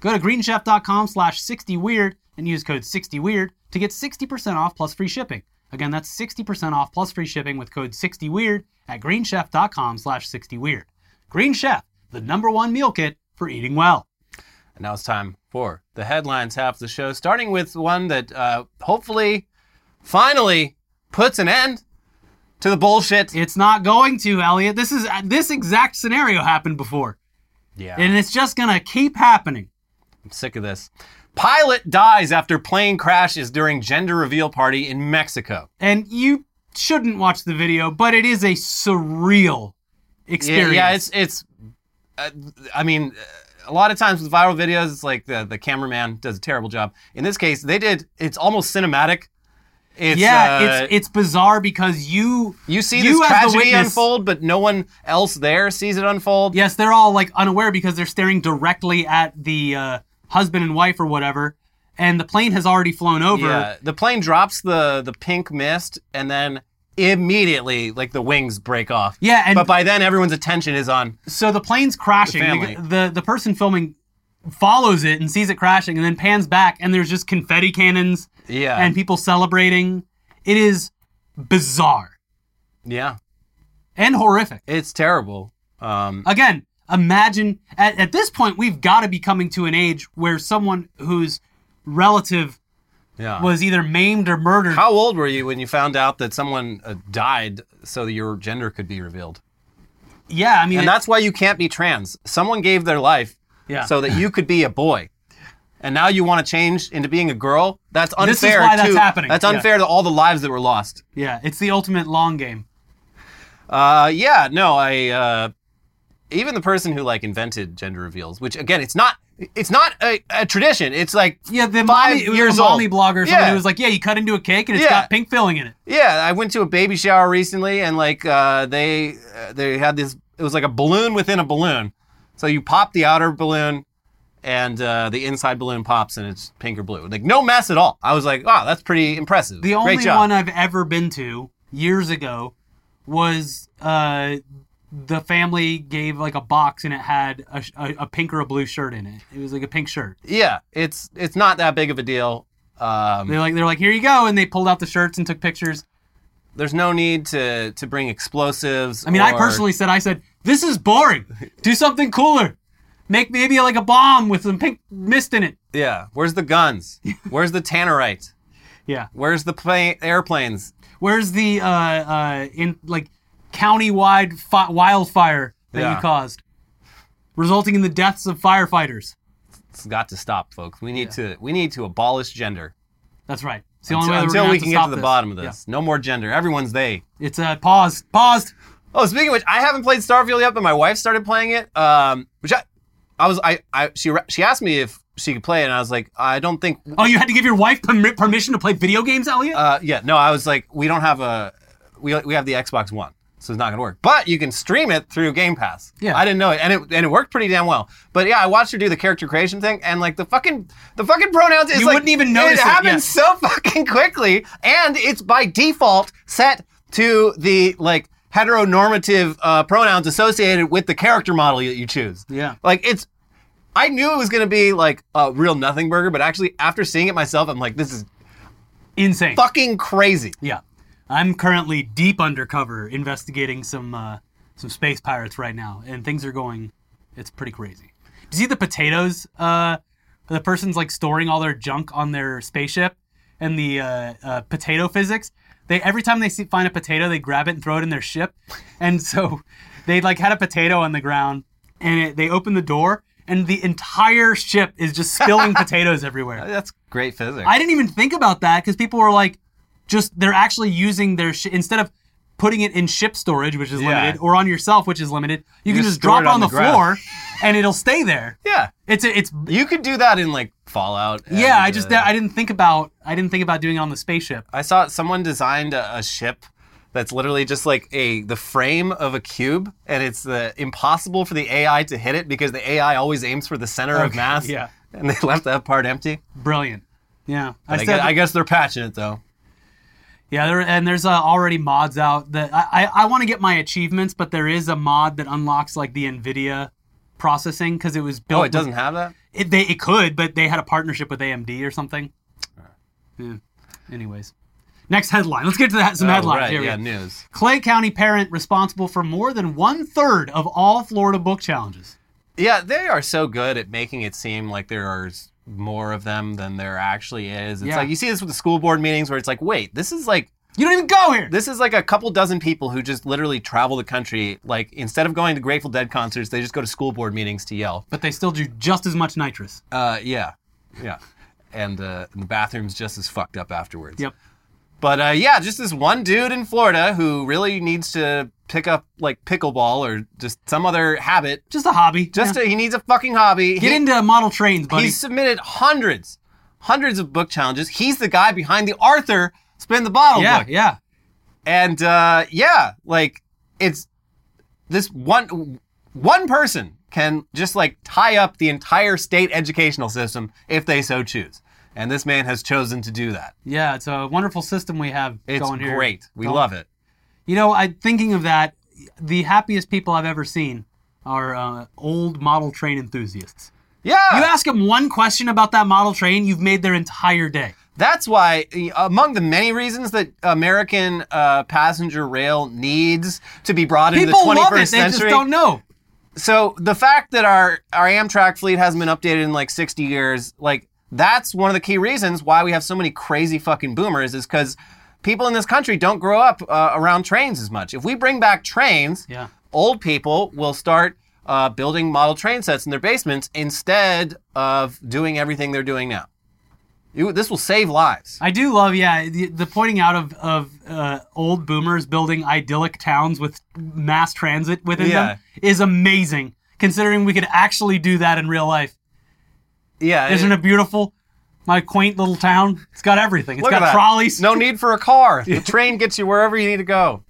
Go to greenchef.com slash 60weird and use code 60weird to get 60% off plus free shipping. Again, that's 60% off plus free shipping with code 60weird at greenchef.com slash 60weird. Green Chef, the number one meal kit for eating well. And now it's time for the headlines half of the show, starting with one that uh, hopefully, finally, puts an end to the bullshit. It's not going to, Elliot. This is this exact scenario happened before. Yeah. And it's just gonna keep happening. I'm sick of this. Pilot dies after plane crashes during gender reveal party in Mexico. And you shouldn't watch the video, but it is a surreal Yeah, experience. yeah, it's it's. Uh, I mean, uh, a lot of times with viral videos, it's like the the cameraman does a terrible job. In this case, they did. It's almost cinematic. It's, yeah, uh, it's it's bizarre because you you see you this tragedy witness- unfold, but no one else there sees it unfold. Yes, they're all like unaware because they're staring directly at the uh, husband and wife or whatever, and the plane has already flown over. Yeah, the plane drops the the pink mist, and then immediately, like the wings break off. Yeah, and but by then, everyone's attention is on. so the plane's crashing. The. The, the the person filming follows it and sees it crashing, and then pans back, and there's just confetti cannons Yeah, and people celebrating. It is bizarre yeah, and horrific. it's terrible. Um, Again, imagine at, at this point we've got to be coming to an age where someone whose relative yeah. was either maimed or murdered. How old were you when you found out that someone uh, died so that your gender could be revealed? yeah, I mean, And it- that's why you can't be trans. Someone gave their life Yeah. so that you could be a boy. And now you want to change into being a girl? That's unfair. This is why that's to, happening. That's Yeah. unfair to all the lives that were lost. yeah, it's the ultimate long game. Uh, yeah, no, I uh, even the person who like invented gender reveals, which again, it's not, it's not a, a tradition. It's like Yeah, the mommy, years mommy old. blogger, Yeah. who was like, "Yeah, you cut into a cake and it's Yeah. got pink filling in it." Yeah, I went to a baby shower recently, and like uh, they uh, they had this. It was like a balloon within a balloon. So you pop the outer balloon, and uh, the inside balloon pops, and it's pink or blue. Like no mess at all. I was like, wow, that's pretty impressive. The only one I've ever been to years ago was uh, the family gave like a box and it had a, a, a pink or a blue shirt in it. It was like a pink shirt. yeah, it's it's not that big of a deal. Um, They're like, they're like, here you go, and they pulled out the shirts and took pictures. there's no need to to bring explosives. I mean, I personally said, I said, this is boring. Do something cooler. Make maybe like a bomb with some pink mist in it. yeah. Where's the guns? (laughs) Where's the tannerite? Yeah. Where's the plane airplanes? Where's the uh, uh, in like county-wide fi- wildfire that Yeah. you caused, resulting in the deaths of firefighters? It's got to stop, folks. We need to we need to abolish gender. That's right. It's the only until way we're until we can get to the this. bottom of Yeah. this. No more gender. Everyone's they. It's uh, paused. Paused. Oh, speaking of which, I haven't played Starfield yet, but my wife started playing it. Um, which I, I was, I, I, she, she asked me if she could play it, and I was like, I don't think. Oh, you had to give your wife permi- permission to play video games, Elliot? Uh, yeah, no, I was like, we don't have a, we, we have the Xbox One. so it's not gonna work. But you can stream it through Game Pass. Yeah. I didn't know it, and it and it worked pretty damn well. But yeah, I watched her do the character creation thing, and like the fucking the fucking pronouns is You like wouldn't even notice it it, happens yeah. so fucking quickly, and it's by default set to the like heteronormative uh, pronouns associated with the character model that you choose. Yeah. Like it's I knew it was gonna be like a real nothing burger, but actually after seeing it myself, I'm like, this is Insane. fucking crazy. Yeah. I'm currently deep undercover investigating some uh, some space pirates right now, and things are going. It's pretty crazy. Do you see the potatoes? Uh, the person's like storing all their junk on their spaceship, and the uh, uh, potato physics. They every time they see, find a potato, they grab it and throw it in their ship, and so they like had a potato on the ground, and it, they open the door, and the entire ship is just spilling (laughs) potatoes everywhere. That's great physics. I didn't even think about that because people were like, just they're actually using their sh- instead of putting it in ship storage, which is Yeah. limited, or on yourself, which is limited. You, can just just drop it on on the, the floor, and it'll stay there. yeah. It's a, it's You could do that in like Fallout. yeah. I just uh, I didn't think about I didn't think about doing it on the spaceship. I saw someone designed a, a ship that's literally just like a the frame of a cube, and it's uh, impossible for the AI to hit it because the AI always aims for the center of mass. yeah. and they (laughs) left that part empty. Brilliant. Yeah, I, said- guess, I guess they're patching it though. Yeah, there, and there's uh, already mods out that I I, I want to get my achievements, but there is a mod that unlocks like the Nvidia processing because it was built. Oh, it doesn't have that. It, they, it could, but they had a partnership with AMD or something. Yeah. Anyways, next headline. Let's get to that. Some Oh, headlines. right, Here yeah, news. Clay County parent responsible for more than one third of all Florida book challenges. Yeah, they are so good at making it seem like there are more of them than there actually is. It's Yeah. like you see this with the school board meetings where it's like, wait, this is like You don't even go here. this is like a couple dozen people who just literally travel the country. Like instead of going to Grateful Dead concerts, they just go to school board meetings to yell. but they still do just as much nitrous. Uh, yeah, yeah, and, uh, and the bathroom's just as fucked up afterwards. Yep. But uh, yeah, just this one dude in Florida who really needs to pick up like pickleball or just some other habit. Just a hobby. Just Yeah. to, he needs a fucking hobby. get He- into model trains, buddy. He's submitted hundreds, hundreds of book challenges. He's the guy behind the Arthur Spin the Bottle yeah, book. yeah. And uh, yeah, like it's this one one person can just like tie up the entire state educational system if they so choose. And this man has chosen to do that. Yeah, it's a wonderful system we have It's going here. great. We Going- love it. You know, I thinking of that, the happiest people I've ever seen are uh, old model train enthusiasts. Yeah. You ask them one question about that model train, you've made their entire day. That's why, among the many reasons that American uh, passenger rail needs to be brought into the People 21st love it. They century. just don't know. so the fact that our our Amtrak fleet hasn't been updated in like 60 years, like that's one of the key reasons why we have so many crazy fucking boomers is because people in this country don't grow up uh, around trains as much. If we bring back trains, Yeah. old people will start uh, building model train sets in their basements instead of doing everything they're doing now. You, this will save lives. I do love, yeah, the, the pointing out of, of uh, old boomers building idyllic towns with mass transit within Yeah. them is amazing, considering we could actually do that in real life. Yeah, Isn't it beautiful? My quaint little town. It's got everything. It's got trolleys. No need for a car. (laughs) The train gets you wherever you need to go.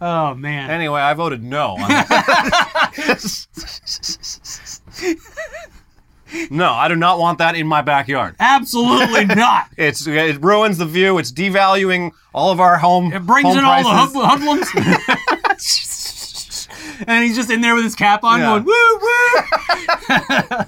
Oh, man. Anyway, I voted no. (laughs) No, I do not want that in my backyard. Absolutely (laughs) not. It's it ruins the view. It's devaluing all of our home. It brings home in all the hoodlums. and he's just in there with his cap on Yeah. going, woo, woo.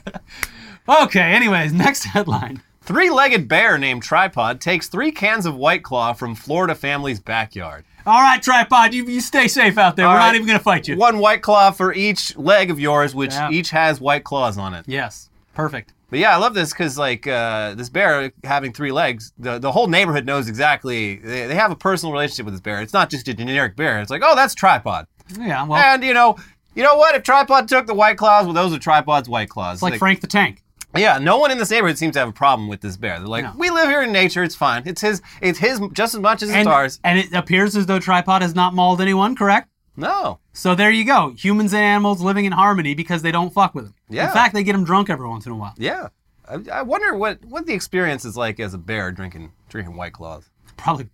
Okay, anyways, (laughs) next headline. Three-legged bear named Tripod takes three cans of White Claw from Florida family's backyard. All right, tripod, you, you stay safe out there. All We're right. not even going to fight you. One White Claw for each leg of yours, which Yeah. each has white claws on it. Yes, perfect. But yeah, I love this because like uh, this bear having three legs, the, the whole neighborhood knows exactly. They, they have a personal relationship with this bear. It's not just a generic bear. It's like, oh, that's tripod. Yeah, well, And you know, you know what? If tripod took the white claws, well, those are tripod's white claws. it's like Frank the Tank. Yeah, no one in this neighborhood seems to have a problem with this bear. They're like, No. we live here in nature. It's fine. It's his. It's his just as much as it's And, ours. and it appears as though tripod has not mauled anyone, correct? No. So there you go. Humans and animals living in harmony because they don't fuck with them. Yeah. In fact, they get them drunk every once in a while. Yeah. I, I wonder what what the experience is like as a bear drinking drinking white claws. Probably.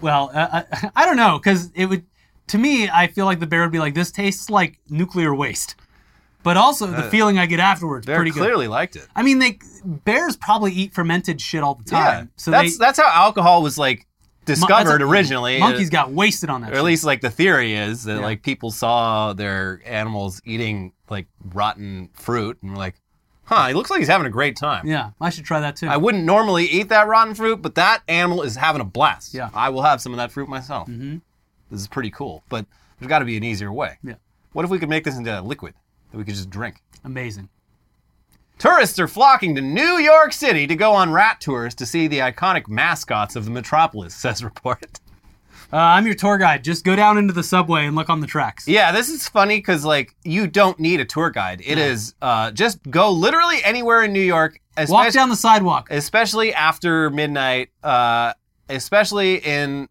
Well, uh, I, (laughs) I don't know because it would. to me, I feel like the bear would be like, "This tastes like nuclear waste," but also the feeling I get afterwards pretty good. clearly liked it. I mean, they bears probably eat fermented shit all the time. Yeah, so that's they, that's how alcohol was like discovered originally. Monkeys got wasted on that. or at least like the theory is that Yeah. like people saw their animals eating like rotten fruit and were like, "Huh, he looks like he's having a great time." Yeah, I should try that too. I wouldn't normally eat that rotten fruit, but that animal is having a blast. Yeah. I will have some of that fruit myself. Mhm. This is pretty cool, but there's got to be an easier way. Yeah. What if we could make this into a liquid that we could just drink? Amazing. Tourists are flocking to New York City to go on rat tours to see the iconic mascots of the metropolis, (laughs) says report. Uh, I'm your tour guide. Just go down into the subway and look on the tracks. Yeah, this is funny because like you don't need a tour guide. It is uh, just go literally anywhere in New York, Walk down the sidewalk. especially after midnight. Uh, especially in,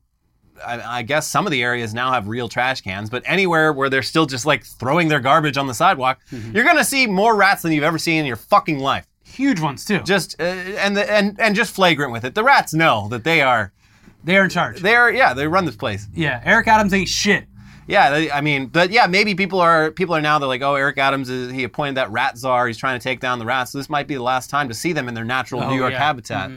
I, I guess some of the areas now have real trash cans, but anywhere where they're still just like throwing their garbage on the sidewalk, Mm-hmm. you're gonna see more rats than you've ever seen in your fucking life. Huge ones too. Just uh, and the, and and just flagrant with it. The rats know that they are They're in charge. they're yeah they run this place. yeah, Eric Adams ain't shit. Yeah, they, I mean, but yeah, maybe people are people are now they're like, oh, Eric Adams is he appointed that rat czar. He's trying to take down the rats. So this might be the last time to see them in their natural Oh, New York yeah. habitat.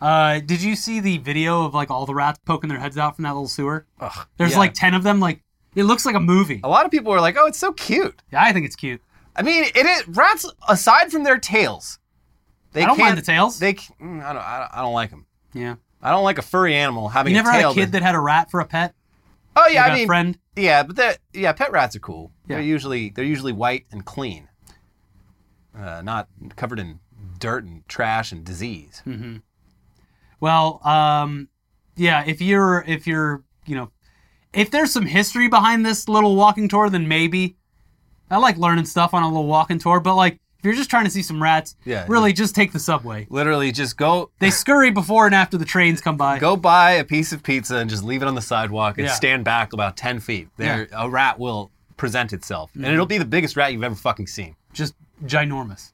Uh, did you see the video of like all the rats poking their heads out from that little sewer? Ugh, There's yeah. like ten of them. Like it looks like a movie. a lot of people are like, oh, it's so cute. Yeah, I think it's cute. I mean, it is rats aside from their tails. They I don't mind the tails. They mm, I don't I don't, I don't like them. yeah. I don't like a furry animal having You never a had a kid that had a rat for a pet? oh yeah, Like I a mean, friend. yeah, but that yeah, pet rats are cool. Yeah. They're usually they're usually white and clean, uh, not covered in dirt and trash and disease. Hmm. Well, um, yeah. If you're if you're you know if there's some history behind this little walking tour, then maybe I like learning stuff on a little walking tour. But like if you're just trying to see some rats, Yeah, really just take the subway. Literally, just go They scurry before and after the trains come by. Go buy a piece of pizza and just leave it on the sidewalk and Yeah. stand back about 10 feet. There, a rat will present itself. Mm-hmm. And it'll be the biggest rat you've ever fucking seen. just ginormous.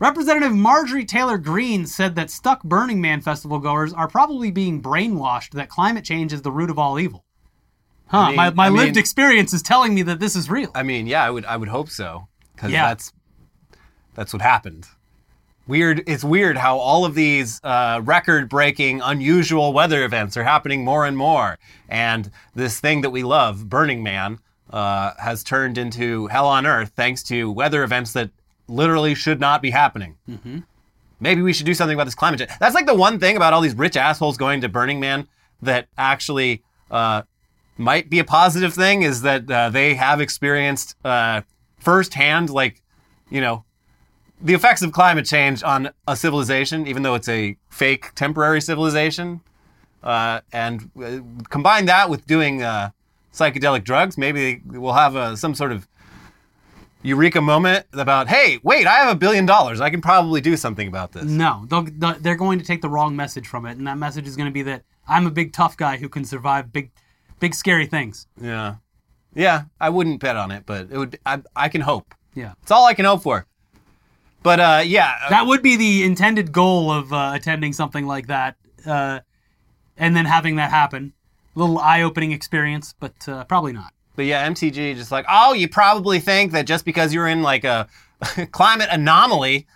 Representative Marjorie Taylor Greene said that stuck Burning Man festival goers are probably being brainwashed that climate change is the root of all evil. Huh, mean- my, my I mean- lived experience is telling me that this is real. I mean, yeah, I would I would hope so. Because Yeah. that's that's what happened. Weird. It's weird how all of these uh, record-breaking, unusual weather events are happening more and more, and this thing that we love, Burning Man, uh, has turned into hell on earth thanks to weather events that literally should not be happening. Maybe we should do something about this climate change. That's like the one thing about all these rich assholes going to Burning Man that actually uh, might be a positive thing is that uh, they have experienced uh, firsthand, like, you know, the effects of climate change on a civilization, even though it's a fake temporary civilization. Uh, and uh, combine that with doing uh, psychedelic drugs, maybe we'll have uh, some sort of eureka moment about, hey, wait, I have a billion dollars. I can probably do something about this. No, they're going to take the wrong message from it, and that message is going to be that I'm a big tough guy who can survive big, big scary things. Yeah. Yeah, I wouldn't bet on it, but it would. I, I can hope. Yeah, It's all I can hope for. But uh, yeah, that would be the intended goal of uh, attending something like that, uh, and then having that happen. A little eye-opening experience, but uh, probably not. But yeah, MTG just like, oh, you probably think that just because you're in like a (laughs) climate anomaly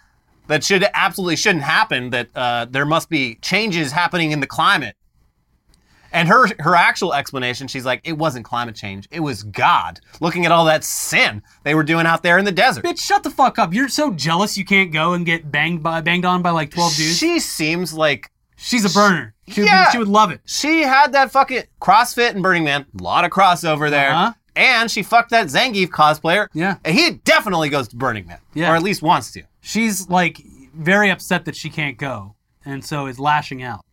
that should absolutely shouldn't happen, that uh, there must be changes happening in the climate. And her her actual explanation, she's like, it wasn't climate change, it was God looking at all that sin they were doing out there in the desert. Bitch, shut the fuck up. You're so jealous you can't go and get banged by banged on by like 12 dudes. She seems like She's a burner. She would, Yeah. she would love it. she had that fucking CrossFit and Burning Man, a lot of crossover there. Uh-huh. And she fucked that Zangief cosplayer. Yeah. And he definitely goes to Burning Man. Yeah. Or at least wants to. She's like very upset that she can't go and so is lashing out.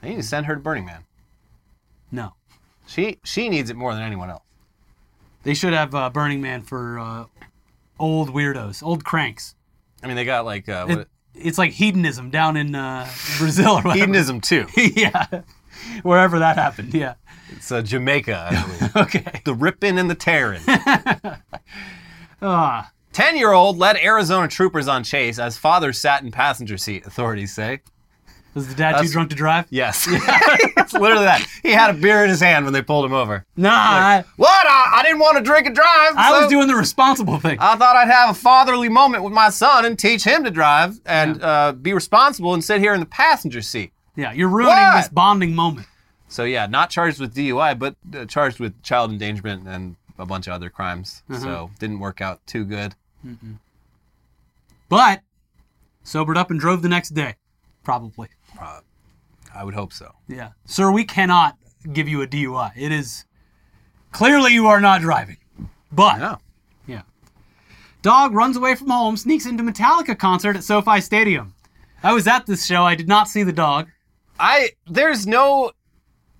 They need to send her to Burning Man. No. She she needs it more than anyone else. They should have uh, Burning Man for uh, old weirdos, old cranks. I mean, they got like uh, It, what, it's like hedonism down in uh, Brazil or whatever. hedonism (laughs) too. yeah. Wherever that happened. Yeah. It's uh, Jamaica, I (laughs) believe. Okay. the ripping and the tearing. (laughs) Ah. 10 year old led Arizona troopers on chase as father sat in passenger seat, authorities say. Was the dad too drunk to drive? Yes, (laughs) it's literally that. He had a beer in his hand when they pulled him over. Nah, I, What? I, I didn't want to drink and drive. I was doing the responsible thing. I thought I'd have a fatherly moment with my son and teach him to drive and uh, be responsible and sit here in the passenger seat. yeah, you're ruining What? this bonding moment. So yeah, not charged with DUI, but uh, charged with child endangerment and a bunch of other crimes. Uh-huh. So didn't work out too good. But sobered up and drove the next day, probably. I would hope so. Yeah, sir, we cannot give you a DUI. It is clearly you are not driving. But Yeah. Yeah. Dog runs away from home, sneaks into Metallica concert at SoFi Stadium. I was at this show. I did not see the dog. I there's no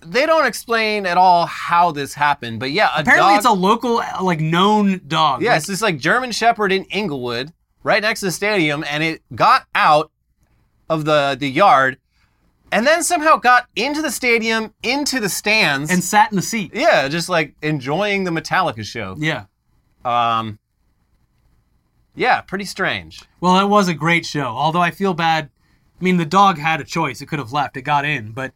they don't explain at all how this happened, but yeah, a Apparently, dog, it's a local, uh, like, known dog. yeah, Like, it's this like German Shepherd in Inglewood, right next to the stadium, and it got out of the the yard, and then somehow got into the stadium, into the stands, and sat in the seat. yeah, just like enjoying the Metallica show. Yeah. Um, yeah, pretty strange. Well, it was a great show. Although I feel bad. I mean, the dog had a choice. It could have left. It got in, but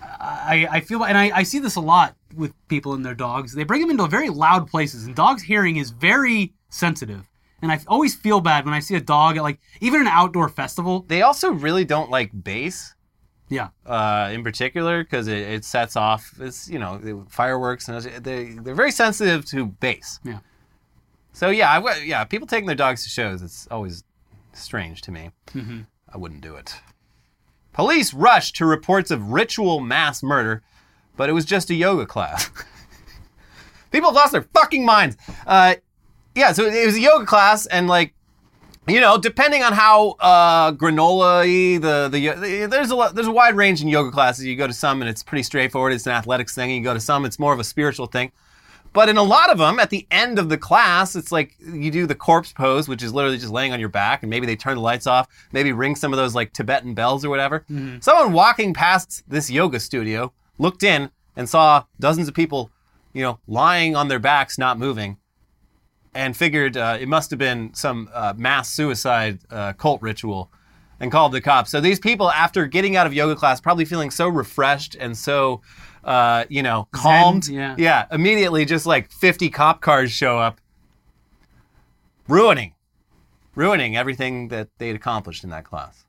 I, I feel, and I, I see this a lot with people and their dogs. They bring them into very loud places, and dogs' hearing is very sensitive. And I always feel bad when I see a dog at like even an outdoor festival. They also really don't like bass. Yeah. uh, in particular because it, it sets off it's you know the fireworks and they they're very sensitive to bass. Yeah. So yeah, I yeah, people taking their dogs to shows it's always strange to me. Mm-hmm. I wouldn't do it. Police rushed to reports of ritual mass murder, but it was just a yoga class. (laughs) people have lost their fucking minds. Uh, yeah, so it was a yoga class, and like you know, depending on how uh, granola the, the there's a lot, there's a wide range in yoga classes. You go to some and it's pretty straightforward. It's an athletics thing. You go to some, it's more of a spiritual thing. But in a lot of them, at the end of the class, it's like you do the corpse pose, which is literally just laying on your back, and maybe they turn the lights off, maybe ring some of those like Tibetan bells or whatever. Someone walking past this yoga studio looked in and saw dozens of people, you know, lying on their backs, not moving and figured uh, it must have been some uh, mass suicide uh, cult ritual and called the cops. So these people, after getting out of yoga class, probably feeling so refreshed and so, uh, you know, calmed. yeah. Yeah. Immediately, just like 50 cop cars show up, ruining, ruining everything that they'd accomplished in that class.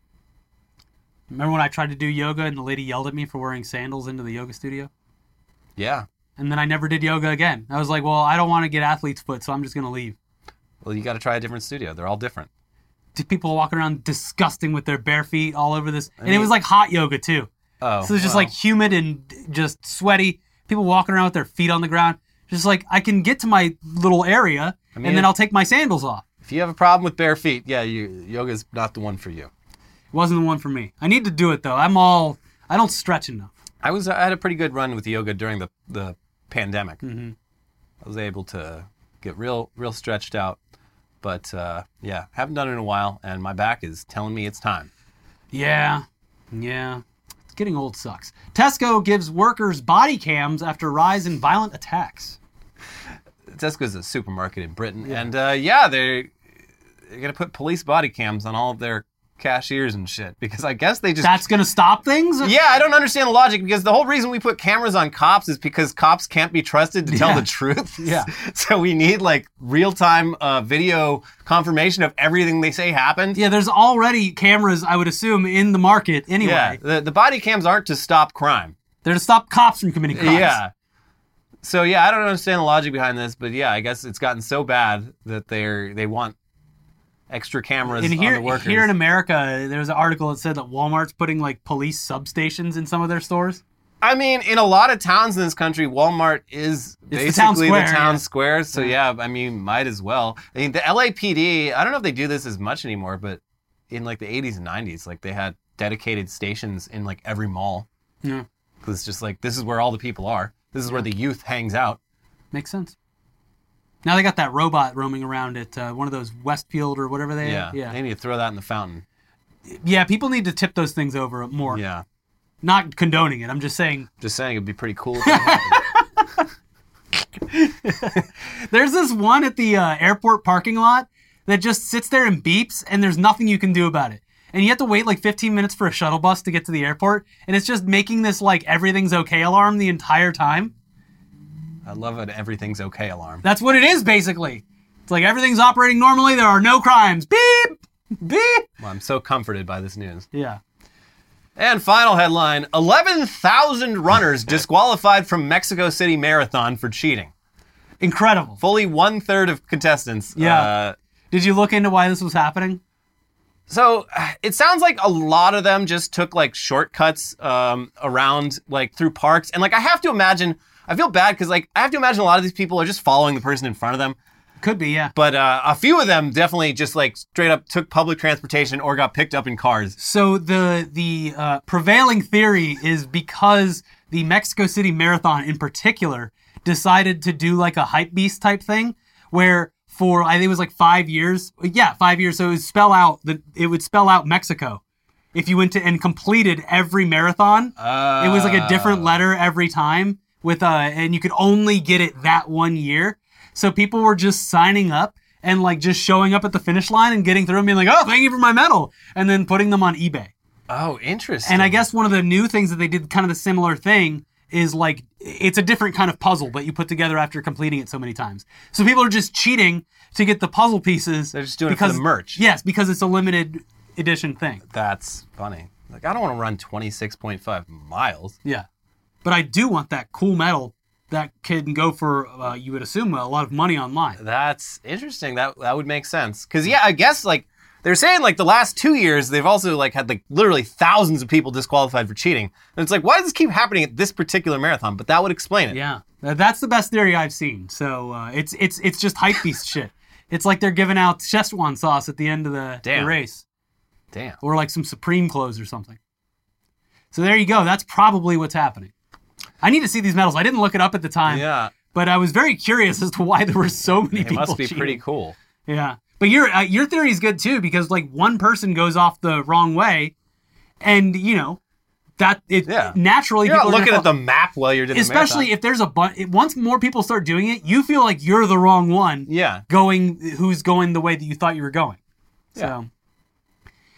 Remember when I tried to do yoga and the lady yelled at me for wearing sandals into the yoga studio? Yeah. And then I never did yoga again. I was like, well, I don't want to get athlete's foot, so I'm just going to leave. Well, you got to try a different studio. They're all different. People walking around disgusting with their bare feet all over this. And it was like hot yoga too. Oh. So it's just well. like humid and just sweaty. People walking around with their feet on the ground. Just like I can get to my little area mean, and then I'll take my sandals off. if you have a problem with bare feet, yeah, you, yoga's not the one for you. It wasn't the one for me. I need to do it though. I'm all I don't stretch enough. I was I had a pretty good run with yoga during the the pandemic. Mm-hmm. I was able to get real real stretched out, but uh, yeah, haven't done it in a while, and my back is telling me it's time. Yeah. Yeah. It's getting old sucks. Tesco gives workers body cams after rise in violent attacks. Tesco is a supermarket in Britain, and uh, yeah, they're they're gonna put police body cams on all of their cashiers and shit because I guess they just That's gonna stop things? Yeah, I don't understand the logic because the whole reason we put cameras on cops is because cops can't be trusted to tell Yeah. the truth. (laughs) Yeah. (laughs) so we need like real time uh, video confirmation of everything they say happened. Yeah, there's already cameras, I would assume, in the market anyway. Yeah, the, the body cams aren't to stop crime. They're to stop cops from committing crimes. Yeah. So yeah, I don't understand the logic behind this, but yeah, I guess it's gotten so bad that they're they want extra cameras And on here, the workers. here in America, there's an article that said that Walmart's putting like police substations in some of their stores. I mean, in a lot of towns in this country, Walmart is It's the town basically square, the town yeah. square. So yeah. I mean, might as well. I mean, the LAPD. I don't know if they do this as much anymore, but in like the 80s and 90s, like they had dedicated stations in like every mall. Yeah. Because it's just like this is where all the people are. This is where the youth hangs out. Makes sense. Now they got that robot roaming around at uh, one of those Westfield or whatever they Yeah. yeah. They need to throw that in the fountain. Yeah, people need to tip those things over more. Yeah. Not condoning it. I'm just saying Just saying, it'd be pretty cool. If (laughs) there's this one at the uh, airport parking lot that just sits there and beeps and there's nothing you can do about it. and you have to wait like 15 minutes for a shuttle bus to get to the airport, and it's just making this like everything's okay alarm the entire time. I love an everything's okay alarm. That's what it is basically. It's like everything's operating normally. There are no crimes. Beep, beep. Well, I'm so comforted by this news. Yeah. And final headline 11,000 runners (laughs) disqualified from Mexico City Marathon for cheating. Incredible. Fully one third of contestants. Yeah. Uh, Did you look into why this was happening? so it sounds like a lot of them just took like shortcuts um, around like through parks. And like I have to imagine, I feel bad because like I have to imagine a lot of these people are just following the person in front of them. Could be, yeah. But uh, a few of them definitely just like straight up took public transportation or got picked up in cars. So the the uh, prevailing theory is because the Mexico City Marathon in particular decided to do like a hype beast type thing, where for I think it was like five years, yeah, five years. So it would spell out the it would spell out Mexico if you went to and completed every marathon. It was like a different letter every time with uh and you could only get it that one year. So people were just signing up and like just showing up at the finish line and getting through and being like, "Oh, thank you for my medal," and then putting them on eBay. Oh, interesting. And I guess one of the new things that they did kind of the similar thing is like it's a different kind of puzzle that you put together after completing it so many times. So people are just cheating to get the puzzle pieces. They're just doing it for the merch. Yes, because it's a limited edition thing. That's funny. Like, I don't want to run 26.5 miles. Yeah. But I do want that cool medal that can go for, uh, you would assume, a lot of money online. That's interesting. That that would make sense. Because yeah, I guess like they're saying like the last two years they've also like had like literally thousands of people disqualified for cheating. And it's like why does this keep happening at this particular marathon? But that would explain it. Yeah, that's the best theory I've seen. So uh, it's it's it's just hype beast shit. It's like they're giving out Szechuan sauce at the end of the, the race, Damn. or like some Supreme clothes or something. So there you go. That's probably what's happening. I need to see these medals. I didn't look it up at the time, Yeah. but I was very curious as to why there were so many It people. must be cheating. pretty cool. Yeah, but your uh, your theory is good too because like one person goes off the wrong way, and you know that it Yeah. naturally You're not looking at the map while you're doing the especially marathon. if there's a bunch. Once more people start doing it, you feel like you're the wrong one. Yeah. going who's going the way that you thought you were going. Yeah. So.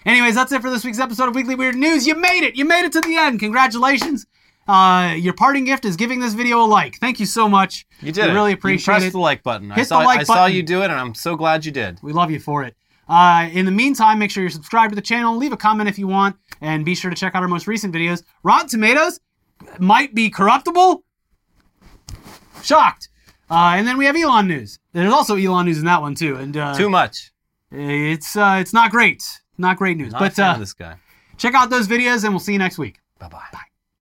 Anyways, that's it for this week's episode of Weekly Weird News. You made it! You made it to the end. Congratulations. Uh, your parting gift is giving this video a like. Thank you so much. You did We really You appreciate pressed it. the like button. I Hit the saw like I saw you do it and I'm so glad you did. We love you for it. Uh, in the meantime, make sure you're subscribed to the channel. Leave a comment if you want, and be sure to check out our most recent videos. Rotten Tomatoes might be corruptible. Shocked. Uh, and then we have Elon news. There's also Elon news in that one too, and uh, Too much. it's uh, it's not great, not great news. Not but uh, this guy. check out those videos, and we'll see you next week. Bye-bye. Bye.